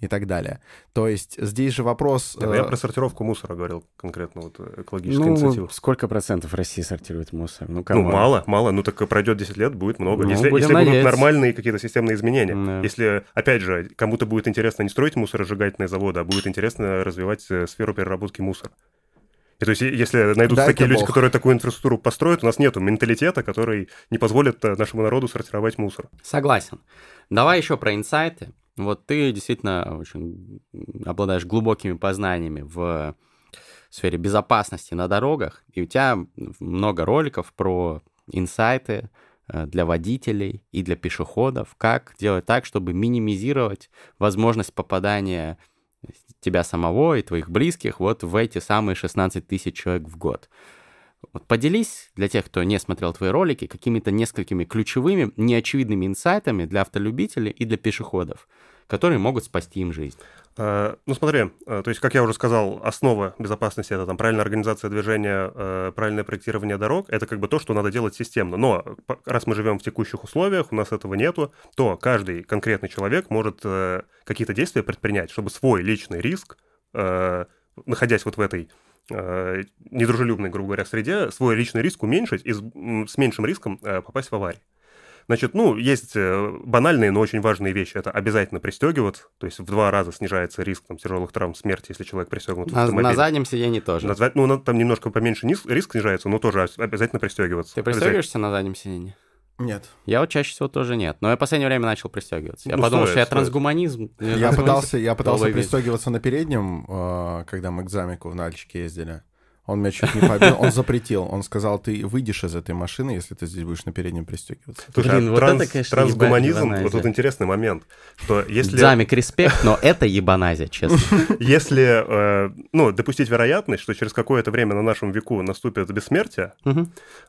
и так далее. То есть здесь же вопрос... Да, я э, про сортировку мусора говорил конкретно, вот экологическая ну, инициатива. сколько процентов России сортирует мусор? Ну, ну мало, мало. Ну, так пройдет 10 лет, будет много. Ну, если если будут нормальные какие-то системные изменения. Да. Если, опять же, кому-то будет интересно не строить мусоросжигательные заводы, а будет интересно развивать э, сферу переработки мусора. И то есть, если найдутся Дай такие люди, бог. которые такую инфраструктуру построят, у нас нет менталитета, который не позволит э, нашему народу сортировать мусор. Согласен. Давай еще про инсайты. Вот ты действительно очень обладаешь глубокими познаниями в сфере безопасности на дорогах, и у тебя много роликов про инсайты э, для водителей и для пешеходов, как делать так, чтобы минимизировать возможность попадания тебя самого и твоих близких вот в эти самые 16 тысяч человек в год. Вот поделись для тех, кто не смотрел твои ролики, какими-то несколькими ключевыми, неочевидными инсайтами для автолюбителей и для пешеходов, которые могут спасти им жизнь. Э, ну, смотри, э, то есть, как я уже сказал, основа безопасности это там правильная организация движения, э, правильное проектирование дорог. Это как бы то, что надо делать системно. Но раз мы живем в текущих условиях, у нас этого нету, то каждый конкретный человек может какие-то действия предпринять, чтобы свой личный риск, находясь вот в этой недружелюбной, грубо говоря, среде, свой личный риск уменьшить и с, меньшим риском э, попасть в аварию. Значит, ну, есть э, банальные, но очень важные вещи. Это обязательно пристегиваться, то есть в два раза снижается риск там, тяжелых травм смерти, если человек пристегнут на, на заднем сиденье тоже. На, ну, там немножко поменьше риск снижается, но тоже обязательно пристегиваться. Ты пристегиваешься на заднем сиденье? Нет. Я вот чаще всего тоже нет. Но я в последнее время начал пристегиваться. Я ну, подумал, стоит, что я стоит. трансгуманизм. Я пытался, я пытался пристегиваться на переднем, э, когда мы к замику в Нальчике ездили. Он меня чуть не побил, он запретил. Он сказал, ты выйдешь из этой машины, если ты здесь будешь на переднем пристегиваться. Слушай, Блин, а вот транс, это, конечно, трансгуманизм, вот тут интересный момент, что если... Замик респект, но это ебаназия, честно. Если, э, ну, допустить вероятность, что через какое-то время на нашем веку наступит бессмертие,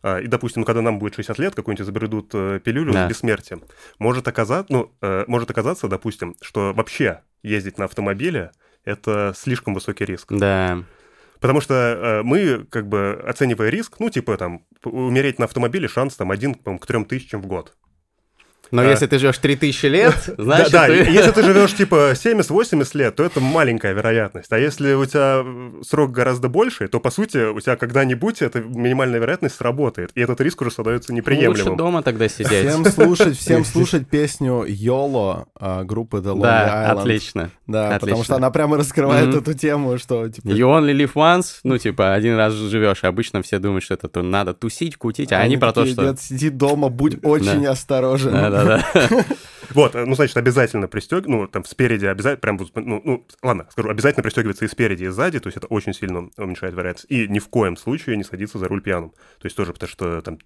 э, и, допустим, когда нам будет 60 лет, какую-нибудь забредут э, пилюлю с бессмертием, может оказаться, ну, может оказаться, допустим, что вообще ездить на автомобиле — это слишком высокий риск. Да. Потому что э, мы, как бы, оценивая риск, ну, типа, там, умереть на автомобиле шанс там один к трем тысячам в год. Но А. если ты живешь 3000 лет, Да, значит, да, ты- если ты живешь типа 70-80 лет, то это маленькая вероятность. А если у тебя срок гораздо больше, то по сути у тебя когда-нибудь эта минимальная вероятность сработает. И этот риск уже становится лучше неприемлемым. дома тогда сидеть. Всем слушать, всем слушать песню YOLO а, группы The Lonely Да, Island. отлично. Да, потому Отлично. что она прямо раскрывает Мгм. эту тему, что типа You only live once, ну, типа, один раз живешь. Обычно все думают, что это то надо тусить, кутить, а они про то, что... Дед, сиди дома, будь очень осторожен. Да-да-да. Вот, ну, значит, обязательно пристег... ну, там, спереди обязательно, прям, ну, ну, ладно, скажу, обязательно пристегиваться и спереди, и сзади, то есть это очень сильно уменьшает вероятность. И ни в коем случае не садиться за руль пьяным. То есть тоже, потому что там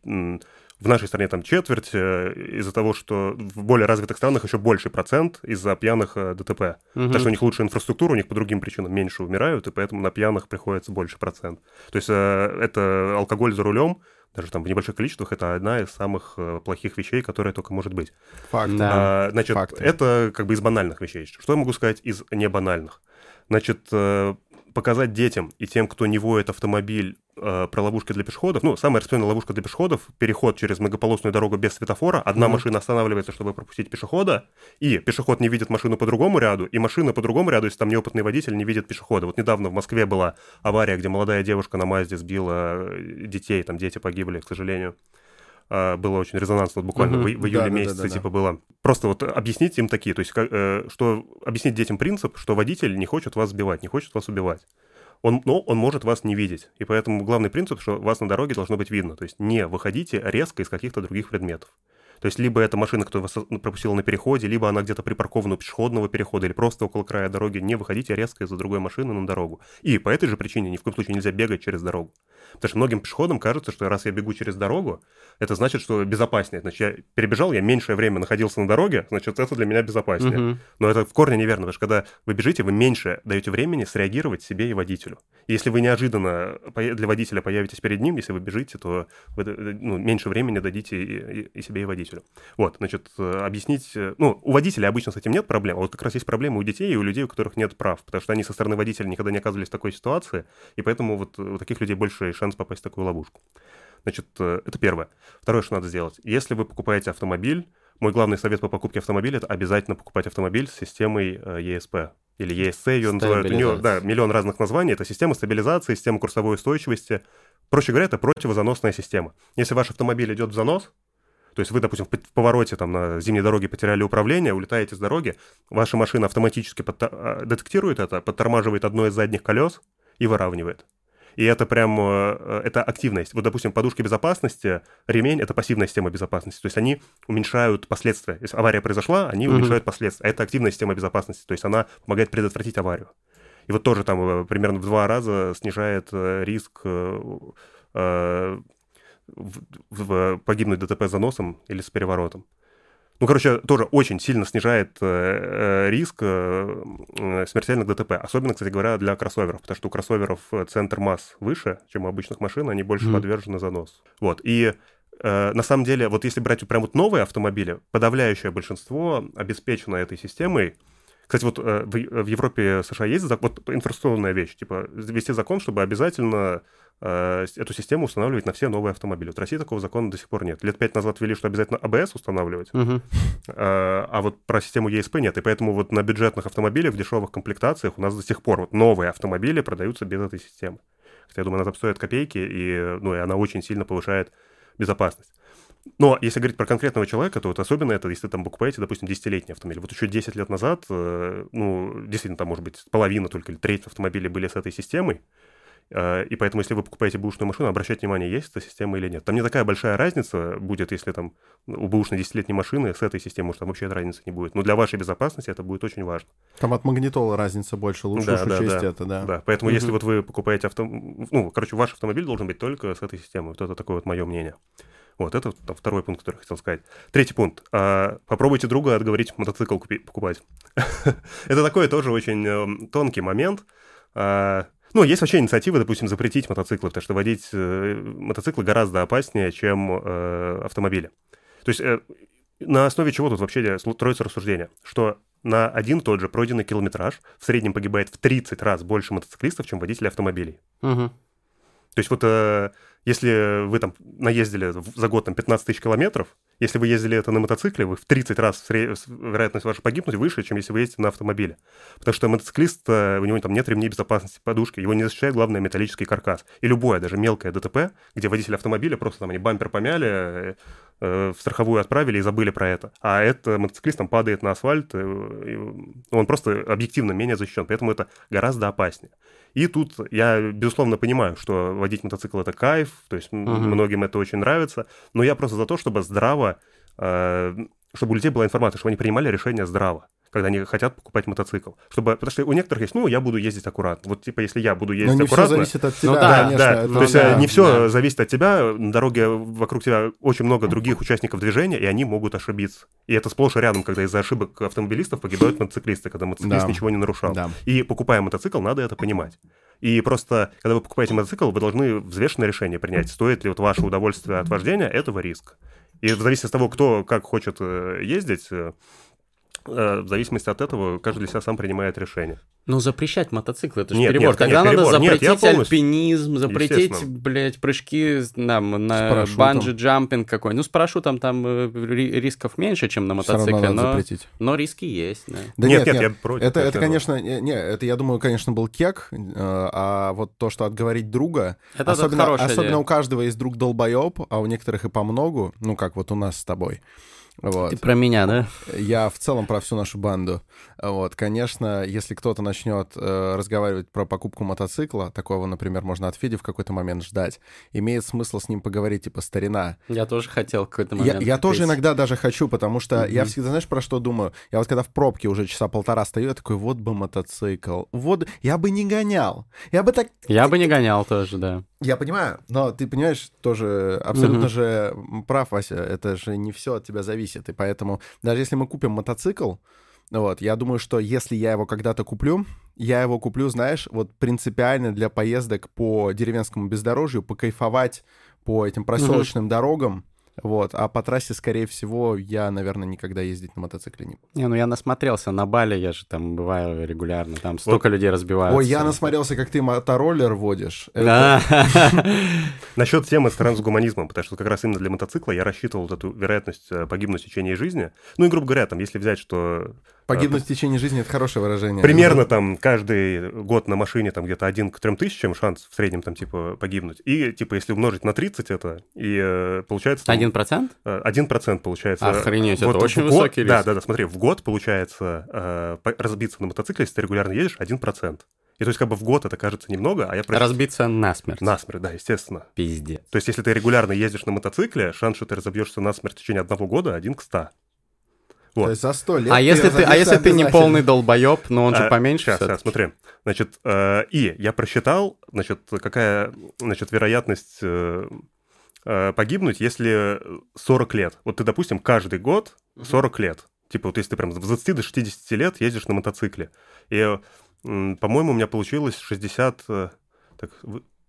в нашей стране там четверть э, из-за того, что в более развитых странах еще больший процент из-за пьяных э, ДТП. Потому что у них лучше инфраструктура, у них по другим причинам меньше умирают, и поэтому на пьяных приходится больше процент. То есть э, это алкоголь за рулем, даже там в небольших количествах, это одна из самых э, плохих вещей, которая только может быть. Факт. Да. А, значит, факты. это как бы из банальных вещей. Что я могу сказать из небанальных? Значит, э, показать детям и тем, кто не воет автомобиль, э, про ловушки для пешеходов. Ну, самая распространенная ловушка для пешеходов – переход через многополосную дорогу без светофора. Одна Мгм. машина останавливается, чтобы пропустить пешехода, и пешеход не видит машину по другому ряду, и машина по другому ряду, если там неопытный водитель, не видит пешехода. Вот недавно в Москве была авария, где молодая девушка на Мазде сбила э, детей, там дети погибли, к сожалению. А, Было очень резонансно, вот буквально Мгм. в, в июле Да-да-да-да-да. месяце типа было. Просто вот объяснить им такие, то есть как, э, что объяснить детям принцип, что водитель не хочет вас сбивать, не хочет вас убивать. Он, но он может вас не видеть. И поэтому главный принцип, что вас на дороге должно быть видно. То есть не выходите резко из каких-то других предметов. То есть либо эта машина, которая вас э, пропустила на переходе, либо она где-то припаркована у пешеходного перехода, или просто около края дороги. Не выходите резко из-за другой машины на дорогу. И по этой же причине ни в коем случае нельзя бегать через дорогу. Потому что многим пешеходам кажется, что раз я бегу через дорогу, это значит, что безопаснее. Значит, я перебежал, я меньшее время находился на дороге, значит, это для меня безопаснее. Мгм. Но это в корне неверно, потому что когда вы бежите, вы меньше даете времени среагировать себе и водителю. И Если вы неожиданно для водителя появитесь перед ним, если вы бежите, то вы э, ну, меньше времени дадите и, и- и себе, и водителю. Вот, значит, э, объяснить... э, Ну, у водителя обычно с этим нет проблем, а вот как раз есть проблемы у детей и у людей, у которых нет прав, потому что они со стороны водителя никогда не оказывались в такой ситуации, и поэтому вот у таких людей больше шанс попасть в такую ловушку. Значит, э, это первое. Второе, что надо сделать. Если вы покупаете автомобиль, мой главный совет по покупке автомобиля – это обязательно покупать автомобиль с системой э, ESP. Или ESC ее называют. У нее, да, миллион разных названий. Это система стабилизации, система курсовой устойчивости. Проще говоря, это противозаносная система. Если ваш автомобиль идет в занос, то есть вы, допустим, в повороте там на зимней дороге потеряли управление, улетаете с дороги, ваша машина автоматически подта- а, детектирует это, подтормаживает одно из задних колес и выравнивает. И это прям, э, это активность. Вот, допустим, подушки безопасности, ремень — это пассивная система безопасности. То есть они уменьшают последствия. Если авария произошла, они Мгм. уменьшают последствия. А это активная система безопасности. То есть она помогает предотвратить аварию. И вот тоже там э, примерно в два раза снижает э, риск э, э, в- в- погибнуть ДТП с заносом или с переворотом. Ну, короче, тоже очень сильно снижает э, э, риск э, смертельных ДТП. Особенно, кстати говоря, для кроссоверов, потому что у кроссоверов центр масс выше, чем у обычных машин, они больше Мгм. подвержены заносу. Вот, и на самом деле, вот если брать прям вот новые автомобили, подавляющее большинство обеспечено этой системой. Кстати, вот э, в, в Европе, США есть вот инфраструктурная вещь, типа ввести закон, чтобы обязательно э, эту систему устанавливать на все новые автомобили. Вот в России такого закона до сих пор нет. Лет пять назад ввели, что обязательно АБС устанавливать, а а вот про систему ESP нет. И поэтому вот на бюджетных автомобилях, в дешевых комплектациях у нас до сих пор вот новые автомобили продаются без этой системы. Хотя, я думаю, она там стоит копейки, и, ну, и она очень сильно повышает безопасность. Но если говорить про конкретного человека, то вот особенно это, если там покупаете, допустим, 10-летний автомобиль. Вот еще 10 лет назад, э, ну, действительно, там, может быть, половина только или треть автомобилей были с этой системой. Э, И поэтому, если вы покупаете бэушную машину, обращайте внимание, есть эта система или нет. Там не такая большая разница будет, если там у бэушной 10-летней машины с этой системой, может, там вообще разницы не будет. Но для вашей безопасности это будет очень важно. Там от магнитола разница больше, лучше Да, уж да, учесть да. это, да. Да, поэтому если Мгм. вот вы покупаете авто... Ну, короче, ваш автомобиль должен быть только с этой системой. Вот это такое вот мое мнение. Вот, это второй пункт, который я хотел сказать. Третий пункт. А, попробуйте друга отговорить мотоцикл купи- покупать. это такой тоже очень эм, тонкий момент. А, ну, есть вообще инициатива, допустим, запретить мотоциклы, потому что водить э, мотоциклы гораздо опаснее, чем э, автомобили. То есть э, на основе чего тут вообще строится рассуждение? Что на один тот же пройденный километраж в среднем погибает в 30 раз больше мотоциклистов, чем водителей автомобилей. Мгм. То есть вот э, если вы там наездили за год там 15 тысяч километров, Если вы ездили это на мотоцикле, вы в 30 раз вероятность ваша погибнуть выше, чем если вы ездите на автомобиле. Потому что мотоциклист, э, у него там нет ремней безопасности, подушки, его не защищает, главное, металлический каркас. И любое, даже мелкое ДТП, где водитель автомобиля просто там они бампер помяли, э, э, в страховую отправили и забыли про это. А это мотоциклист там падает на асфальт, и он просто объективно менее защищен, поэтому это гораздо опаснее. И тут я, безусловно, понимаю, что водить мотоцикл — это кайф, то есть uh-huh. многим это очень нравится, но я просто за то, чтобы здраво, э, чтобы у людей была информация, чтобы они принимали решения здраво когда они хотят покупать мотоцикл. Чтобы, потому что у некоторых есть, ну, я буду ездить аккуратно. Вот, типа, если я буду ездить но не аккуратно... все зависит от тебя, ну, да, конечно. Да, то есть э, да, не все да. зависит от тебя. На дороге вокруг тебя очень много других участников движения, и они могут ошибиться. И это сплошь и рядом, когда из-за ошибок автомобилистов погибают мотоциклисты, когда мотоциклист да. ничего не нарушал. Да. И покупая мотоцикл, надо это понимать. И просто, когда вы покупаете мотоцикл, вы должны взвешенное решение принять, стоит ли вот ваше удовольствие от вождения этого риск. И в зависимости от того, кто как хочет э, ездить, э, в зависимости от этого каждый для себя сам принимает решение. Ну, запрещать мотоциклы, это же нет, перебор. Нет, Тогда нет, надо перебор. запретить нет, альпинизм, запретить, блядь, прыжки там, на банджи-джампинг какой. Ну, с парашютом там э, рисков меньше, чем на мотоцикле, но, запретить. но риски есть. Да, да нет, нет, нет, я против. Это, это, конечно, не, это, я думаю, конечно, был кек, э, а вот то, что отговорить друга, это особенно, особенно у каждого есть друг долбоеб, а у некоторых и по многу, ну, как вот у нас с тобой. Вот. Ты про меня, да? Я в целом про всю нашу банду. Вот, конечно, если кто-то начнет э, разговаривать про покупку мотоцикла, такого, например, можно от Феди в какой-то момент ждать, имеет смысл с ним поговорить, типа, старина. Я тоже хотел в какой-то момент. Я, я тоже иногда даже хочу, потому что mm-hmm. я всегда, знаешь, про что думаю? Я вот когда в пробке уже часа полтора стою, я такой, вот бы мотоцикл, вот, я бы не гонял, я бы так... Я бы не гонял тоже, да. Я понимаю, но ты понимаешь, тоже абсолютно mm-hmm. же прав, Вася, это же не все от тебя зависит, и поэтому даже если мы купим мотоцикл, вот, я думаю, что если я его когда-то куплю, я его куплю, знаешь, вот принципиально для поездок по деревенскому бездорожью, покайфовать по этим проселочным mm-hmm. дорогам, вот, а по трассе, скорее всего, я, наверное, никогда ездить на мотоцикле не буду. Не, ну я насмотрелся на Бали, я же там бываю регулярно, там столько вот. людей разбиваются. Ой, я насмотрелся, как ты мотороллер водишь. Насчет темы с трансгуманизмом, потому что как раз именно для мотоцикла я рассчитывал эту вероятность э, погибнуть в течение жизни. Ну и, грубо говоря, там, если взять, что Погибнуть в течение жизни — это хорошее выражение. Примерно там каждый год на машине там где-то один к трем тысячам шанс в среднем там типа погибнуть. И типа если умножить на 30 это, и э, получается... Один процент? Э, один процент получается. Охренеть, вот это очень год, высокий риск. Да, да, да, смотри, в год получается э, разбиться на мотоцикле, если ты регулярно едешь, один процент. И то есть как бы в год это кажется немного, а я... Прочит... Разбиться насмерть. Насмерть, да, естественно. Пиздец. То есть если ты регулярно ездишь на мотоцикле, шанс, что ты разобьешься насмерть в течение одного года, один к ста. Вот. То есть за сто лет. А если ты, а если ты не полный долбоеб, но он же а, поменьше. Сейчас, сейчас, смотри. Значит, э, и я просчитал, значит, какая, значит, вероятность э, э, погибнуть, если 40 лет. Вот ты, допустим, каждый год 40 лет. Типа, вот если ты прям с 20 до 60 лет ездишь на мотоцикле. И, э, по-моему, у меня получилось 60... Э, так,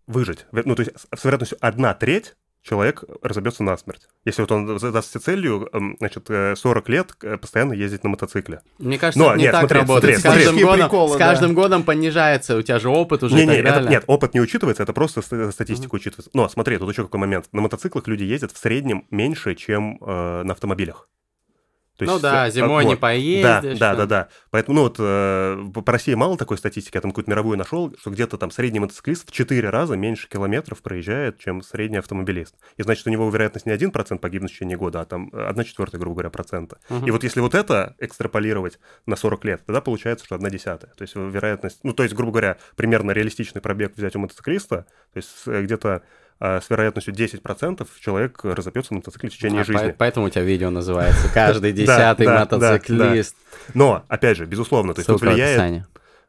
выжить. Ну, то есть с вероятностью одна треть человек разобьется насмерть. Если вот он задастся целью, эм, значит, 40 э, лет э, постоянно ездить на мотоцикле. Мне кажется, Но, это не нет, так смотри, работает. Смотри, с каждым, годом, приколы, с каждым да. годом понижается, у тебя же опыт уже не, не, это, Нет, опыт не учитывается, это просто статистика mm-hmm. учитывается. Но смотри, тут еще какой момент. На мотоциклах люди ездят в среднем меньше, чем э, на автомобилях. То ну есть, да, э, зимой вот, не поездишь. Да, да, да, да. Поэтому, ну вот, э, по России мало такой статистики, я там какую-то мировую нашел, что где-то там средний мотоциклист в 4 раза меньше километров проезжает, чем средний автомобилист. И значит, у него вероятность не 1% погибнуть в течение года, а там 1 четвертая, грубо говоря, процента. Угу. И вот если вот это экстраполировать на 40 лет, тогда получается, что 1 десятая. То есть вероятность, ну то есть, грубо говоря, примерно реалистичный пробег взять у мотоциклиста, то есть э, где-то а с вероятностью 10% человек разопьется на мотоцикле в течение а, жизни. Поэтому у тебя видео называется «Каждый десятый мотоциклист». Но, опять же, безусловно, то есть тут влияет...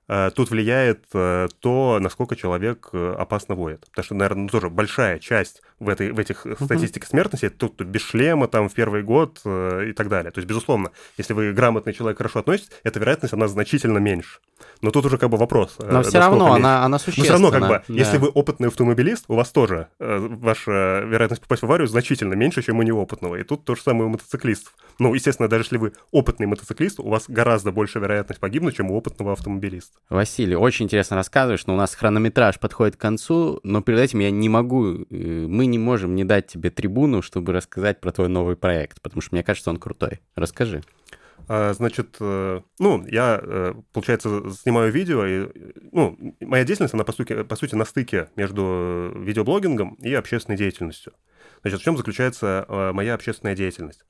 Э, тут влияет э, то, насколько человек э, опасно воет. Потому что, наверное, ну, тоже большая часть в, этой, в этих статистиках смертности кто без шлема там в первый год и так далее. То есть, безусловно, если вы грамотный человек, хорошо относитесь, эта вероятность, она значительно меньше. Но тут уже как бы вопрос. Но все равно она, она существенна. Но все равно, как бы, да. если вы опытный автомобилист, у вас тоже ваша вероятность попасть в аварию значительно меньше, чем у неопытного. И тут то же самое у мотоциклистов. Ну, естественно, даже если вы опытный мотоциклист, у вас гораздо больше вероятность погибнуть, чем у опытного автомобилиста. Василий, очень интересно рассказываешь, но у нас хронометраж подходит к концу, но перед этим я не могу, э, мы не можем не дать тебе трибуну, чтобы рассказать про твой новый проект, потому что мне кажется, он крутой. Расскажи. А, значит, э, ну, я, э, получается, снимаю видео, и, ну, моя деятельность, она, по сути, по сути, на стыке между видеоблогингом и общественной деятельностью. Значит, в чем заключается э, моя общественная деятельность?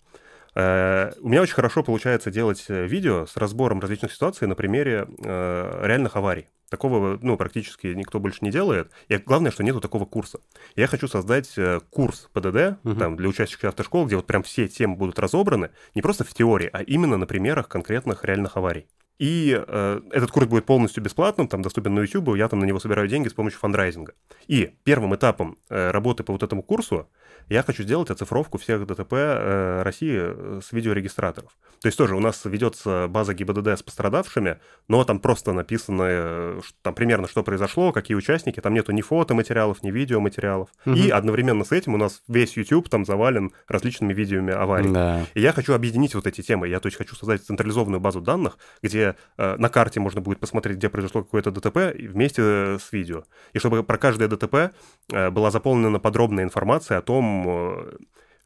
У меня очень хорошо получается делать видео с разбором различных ситуаций на примере реальных аварий. Такого, ну, практически никто больше не делает. И главное, что нету такого курса. Я хочу создать э, курс ПДД угу. там, для участников автошкол, где вот прям все темы будут разобраны, не просто в теории, а именно на примерах конкретных реальных аварий. И э, этот курс будет полностью бесплатным, там доступен на YouTube, я там на него собираю деньги с помощью фандрайзинга. И первым этапом э, работы по вот этому курсу я хочу сделать оцифровку всех ДТП э, России э, с видеорегистраторов. То есть тоже у нас ведется база ГИБДД с пострадавшими, но там просто написано э, там примерно, что произошло, какие участники, там нету ни фотоматериалов, ни видеоматериалов. Угу. И одновременно с этим у нас весь YouTube там завален различными видеоми аварий. Да. И я хочу объединить вот эти темы. Я то есть хочу создать централизованную базу данных, где э, на карте можно будет посмотреть, где произошло какое-то ДТП вместе с видео. И чтобы про каждое ДТП э, была заполнена подробная информация о том,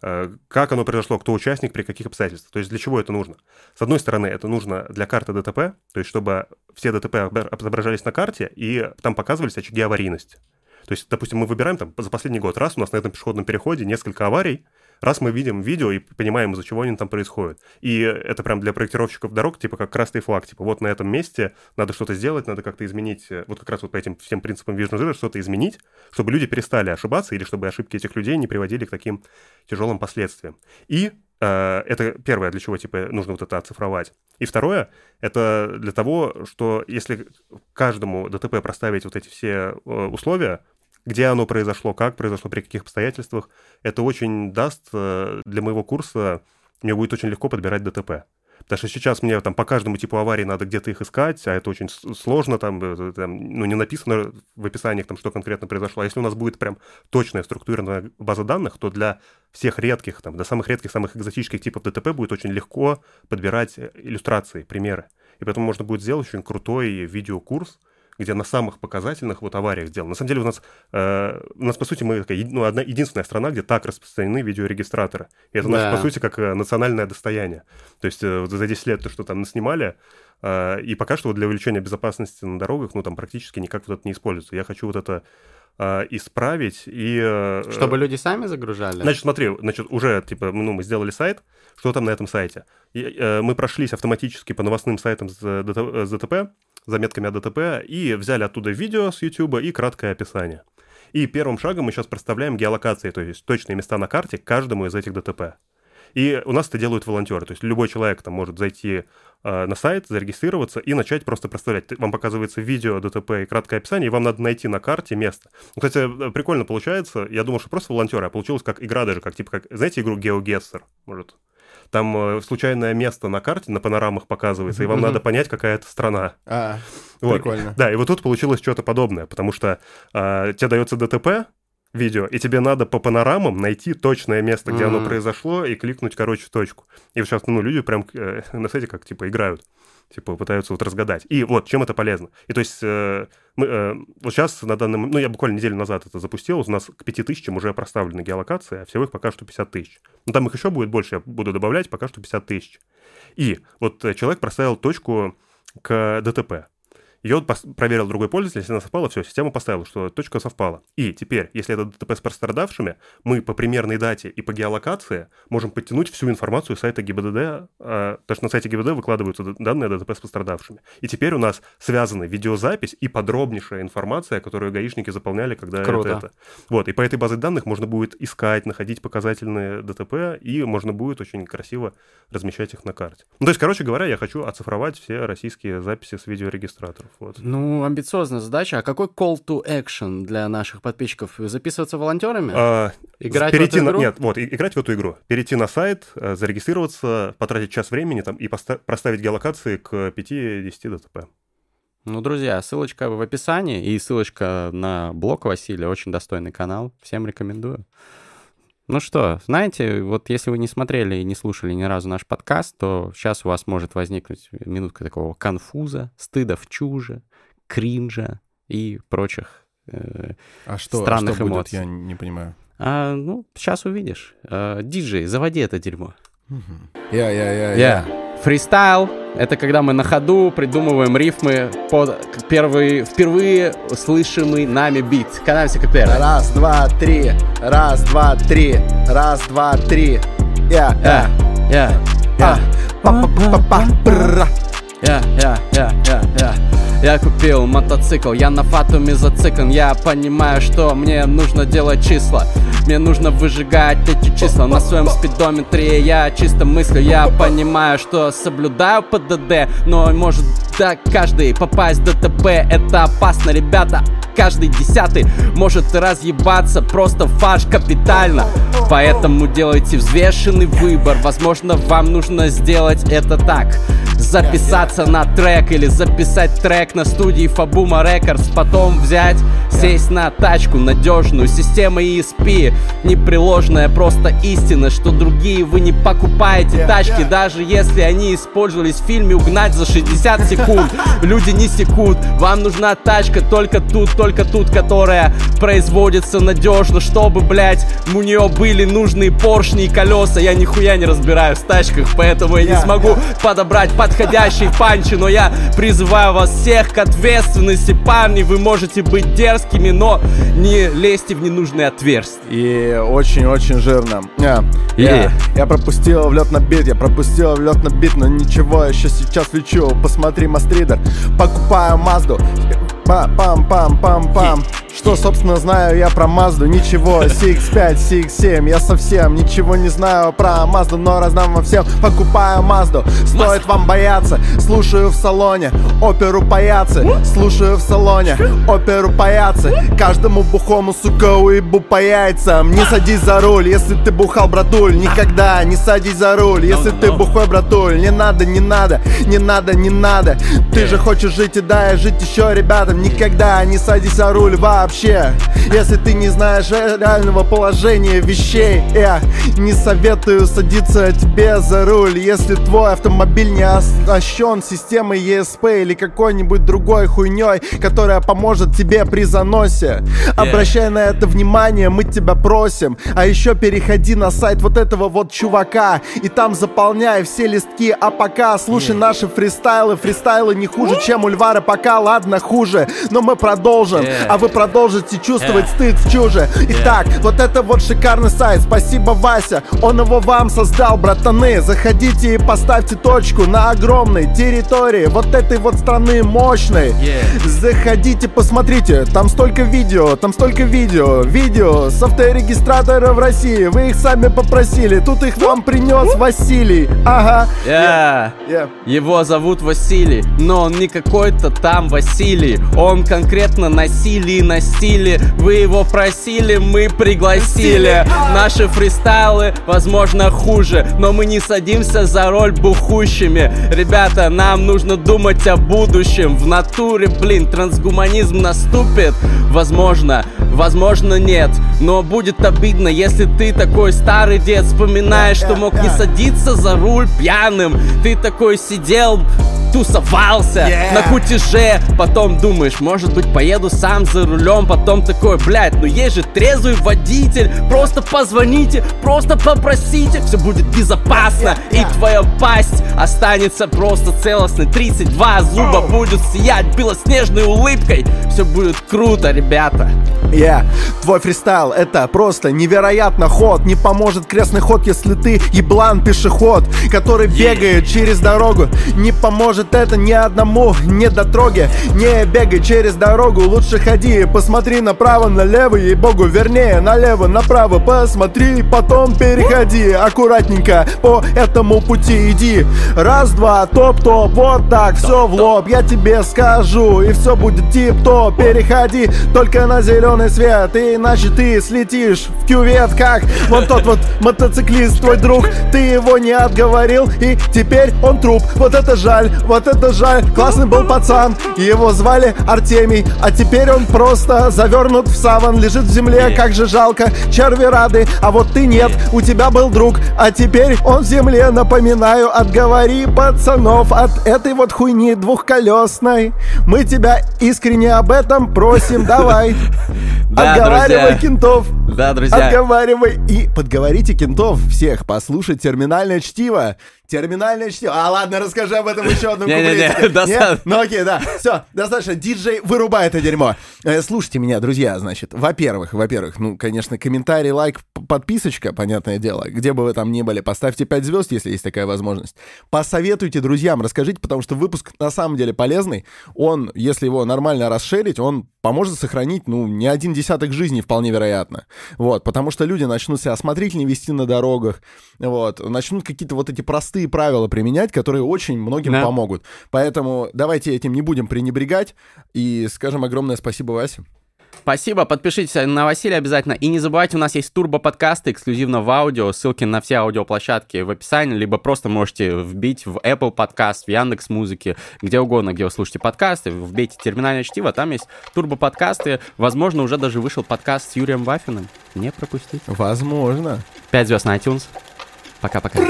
Э, э, как оно произошло, кто участник, при каких обстоятельствах. То есть для чего это нужно? С одной стороны, это нужно для карты ДТП, то есть чтобы все ДТП отображались на карте, и там показывались очаги аварийности. То есть, допустим, мы выбираем там за последний год, раз у нас на этом пешеходном переходе несколько аварий, раз мы видим видео и понимаем, из-за чего они там происходят. И это прям для проектировщиков дорог, типа как красный флаг, типа вот на этом месте надо что-то сделать, надо как-то изменить, э, вот как раз вот по этим всем принципам Vision Zero что-то изменить, чтобы люди перестали ошибаться или чтобы ошибки этих людей не приводили к таким тяжелым последствиям. И э, это первое, для чего типа нужно вот это оцифровать. И второе, это для того, что если каждому ДТП проставить вот эти все э, условия, где оно произошло, как произошло, при каких обстоятельствах. Это очень даст э, для моего курса, мне будет очень легко подбирать ДТП. Потому что сейчас мне там по каждому типу аварии надо где-то их искать, а это очень сложно, там, э, там ну, не написано в описаниях, там, что конкретно произошло. А если у нас будет прям точная структурная база данных, то для всех редких, там, до самых редких, самых экзотических типов ДТП будет очень легко подбирать э, иллюстрации, примеры. И поэтому можно будет сделать очень крутой видеокурс, где на самых показательных вот авариях сделано. На самом деле у нас, э, у нас по сути, мы такая, ну, одна единственная страна, где так распространены видеорегистраторы. И это да. наше, по сути, как э, национальное достояние. То есть э, за 10 лет то, что там наснимали, э, и пока что вот для увеличения безопасности на дорогах, ну, там практически никак вот это не используется. Я хочу вот это э, исправить и... Э, Чтобы люди сами загружали? Значит, смотри, значит, уже, типа, ну, мы сделали сайт, что там на этом сайте? И, э, мы прошлись автоматически по новостным сайтам с, с ДТП, заметками о ДТП, и взяли оттуда видео с YouTube и краткое описание. И первым шагом мы сейчас представляем геолокации, то есть точные места на карте каждому из этих ДТП. И у нас это делают волонтеры. То есть любой человек там может зайти э, на сайт, зарегистрироваться и начать просто представлять. Вам показывается видео ДТП и краткое описание, и вам надо найти на карте место. Ну, кстати, прикольно получается. Я думал, что просто волонтеры, а получилось как игра даже, как типа, как, знаете, игру GeoGuessr, может? Там э, случайное место на карте, на панорамах показывается, и вам надо понять, какая это страна. А, вот. прикольно. Да, и вот тут получилось что-то подобное, потому что э, тебе дается ДТП, видео, и тебе надо по панорамам найти точное место, где mm-hmm. оно произошло, и кликнуть, короче, в точку. И вот сейчас, ну, люди прям э, на сайте как, типа, играют типа пытаются вот разгадать. И вот, чем это полезно. И то есть э, мы, э, вот сейчас на данном, ну я буквально неделю назад это запустил, у нас к 5000 уже проставлены геолокации, а всего их пока что 50 тысяч. Ну там их еще будет больше, я буду добавлять, пока что 50 тысяч. И вот э, человек проставил точку к ДТП. Ее проверил другой пользователь, если она совпала, все, система поставила, что точка совпала. И теперь, если это ДТП с пострадавшими, мы по примерной дате и по геолокации можем подтянуть всю информацию сайта ГИБДД, э, потому что на сайте ГИБДД выкладываются данные ДТП с пострадавшими. И теперь у нас связаны видеозапись и подробнейшая информация, которую гаишники заполняли, когда Круто. это, это. Вот, и по этой базе данных можно будет искать, находить показательные ДТП, и можно будет очень красиво размещать их на карте. Ну, то есть, короче говоря, я хочу оцифровать все российские записи с видеорегистраторов. Вот. Ну, амбициозная задача. А какой call to action для наших подписчиков? Записываться волонтерами? А, играть перейти в эту игру? На, нет, вот, играть в эту игру. Перейти на сайт, э, зарегистрироваться, потратить час времени там, и поста- проставить геолокации к 5-10 ДТП. Ну, друзья, ссылочка в описании и ссылочка на блог Василия. Очень достойный канал. Всем рекомендую. Ну что, знаете, вот если вы не смотрели и не слушали ни разу наш подкаст, то сейчас у вас может возникнуть минутка такого конфуза, стыда в чуже, кринжа и прочих э, а что, странных а что эмоций. Будет, я не понимаю. А, ну, сейчас увидишь. А, диджей, заводи это дерьмо. Я, я, я, Я. Фристайл — это когда мы на ходу придумываем рифмы под первый, впервые слышимый нами бит. Канавси Капера. Раз, два, три. Раз, два, три. Раз, два, три. Я, Я, я, я. Па-па-па-па-пра. я, я, я, я, я. Я купил мотоцикл, я на фатуме зациклен. Я понимаю, что мне нужно делать числа. Мне нужно выжигать эти числа На своем спидометре. Я чисто мыслю Я понимаю, что соблюдаю ПДД Но может да, каждый попасть в ДТП. Это опасно, ребята Каждый десятый может разъебаться Просто фарш капитально. Поэтому делайте взвешенный выбор. Возможно, вам нужно сделать это так. Записаться на трек или записать трек на студии Фабума Рекордс. Потом взять, сесть на тачку надежную. Система ESP непреложная просто истина Что другие вы не покупаете тачки Даже если они использовались в фильме «Угнать за 60 секунд» Люди не секут, вам нужна тачка только тут, только тут Которая производится надежно Чтобы, блять, у нее были нужные поршни и колеса Я нихуя не разбираюсь в тачках Поэтому я не смогу подобрать подходящие панчи Но я призываю вас всех к ответственности Парни, вы можете быть дерзкими Но не лезьте в ненужные отверстия И очень-очень жирно. Я, И- я, я пропустил влет на бит, я пропустил влет на бит, но ничего, еще сейчас лечу. Посмотри, Мастридер, покупаю Мазду. Пам-пам-пам-пам-пам. Что, собственно, знаю я про Мазду? Ничего, CX-5, CX-7 Я совсем ничего не знаю про Мазду Но раздам вам всем, покупаю Мазду. Стоит вам бояться, слушаю в салоне. Оперу паяцы, слушаю в салоне. Оперу паяцы. Каждому бухому, сука, уебу по яйцам. Не садись за руль, если ты бухал, братуль. Никогда не садись за руль, если ты бухой, братуль. Не надо, не надо, не надо, не надо. Ты же хочешь жить и дай жить еще ребятам Никогда не садись за руль вообще Если ты не знаешь реального положения вещей Я не советую садиться тебе за руль. Если твой автомобиль не оснащен системой ESP Или какой-нибудь другой хуйней Которая поможет тебе при заносе Обращай на это внимание, мы тебя просим. А еще переходи на сайт вот этого вот чувака И там заполняй все листки. А пока слушай наши фристайлы. Фристайлы не хуже, чем у Львара Пока, ладно, хуже Но мы продолжим. Yeah. А вы продолжите чувствовать стыд в чуже. Итак, вот это вот шикарный сайт. Спасибо, Вася. Он его вам создал, братаны. Заходите и поставьте точку на огромной территории Вот этой вот страны мощной. Yeah. Заходите, посмотрите, там столько видео, там столько видео, видео с авторегистратора в России, вы их сами попросили, тут их вам принес Василий, ага. Я. Yeah. Его зовут Василий, но он не какой-то там Василий. Он конкретно на силе и на стиле Вы его просили, мы пригласили. Наши фристайлы, возможно, хуже Но мы не садимся за роль бухущими. Ребята, нам нужно думать о будущем. В натуре, блин, трансгуманизм наступит. Возможно, возможно нет. Но будет обидно, если ты такой старый дед Вспоминаешь, что мог не садиться за руль пьяным. Ты такой сидел, тусовался Yeah. на кутеже Потом думаешь, может быть поеду сам за рулем Потом такой, блядь, ну есть же трезвый водитель. Просто позвоните, просто попросите Все будет безопасно. И твоя пасть останется просто целостной. 32 зуба будет сиять белоснежной улыбкой. Все будет круто, ребята. Я, твой фристайл это просто невероятно ход. Не поможет крестный ход, если ты еблан пешеход Который бегает через дорогу. Не поможет это ни одному недотроге. Не бегай через дорогу, лучше ходи Посмотри направо, налево, ей-богу Вернее, налево, направо. Посмотри Потом переходи аккуратненько по этому пути. Иди. Раз, два, топ-топ, вот так, все в лоб Я тебе скажу, и все будет тип-топ. Переходи только на зеленый свет Иначе ты слетишь в кювет Как вон тот вот мотоциклист, твой друг. Ты его не отговорил, и теперь он труп. Вот это жаль, вот это жаль. Классный был пацан, его звали Артемий А теперь он просто завернут в саван Лежит в земле, как же жалко Черви рады, а вот ты нет. У тебя был друг, а теперь он в земле. Напоминаю, отговори пацанов От этой вот хуйни двухколесной. Мы тебя искренне об этом просим Давай, Да, отговаривай кентов. Да, друзья. Отговаривай и подговорите кентов всех послушать терминальное чтиво. Терминальное чтиво. А ладно, расскажи об этом еще одном Не-не-не, куплетике. достаточно. Нет? Ну окей, да. Все, достаточно. Диджей, вырубай это дерьмо. Э, Слушайте меня, друзья, значит. Во-первых, во-первых, ну, конечно, комментарий, лайк, подписочка, понятное дело. Где бы вы там ни были, поставьте 5 звезд, если есть такая возможность. Посоветуйте друзьям, расскажите, потому что выпуск на самом деле полезный. Он, если его нормально расширить, он поможет сохранить, ну, не один десяток жизней вполне вероятно. Вот, потому что люди начнут себя осмотрительнее вести на дорогах, вот, начнут какие-то вот эти простые правила применять, которые очень многим Да. помогут. Поэтому давайте этим не будем пренебрегать и скажем огромное спасибо Васе. Спасибо, подпишитесь на Василия обязательно. И не забывайте, у нас есть турбо-подкасты эксклюзивно в аудио. Ссылки на все аудиоплощадки в описании, либо просто можете вбить в Apple подкаст, в Яндекс Музыки, где угодно, где вы слушаете подкасты, вбейте терминальное чтиво, там есть турбо-подкасты. Возможно, уже даже вышел подкаст с Юрием Вафиным. Не пропустите. Возможно. 5 звезд на iTunes. Пока-пока.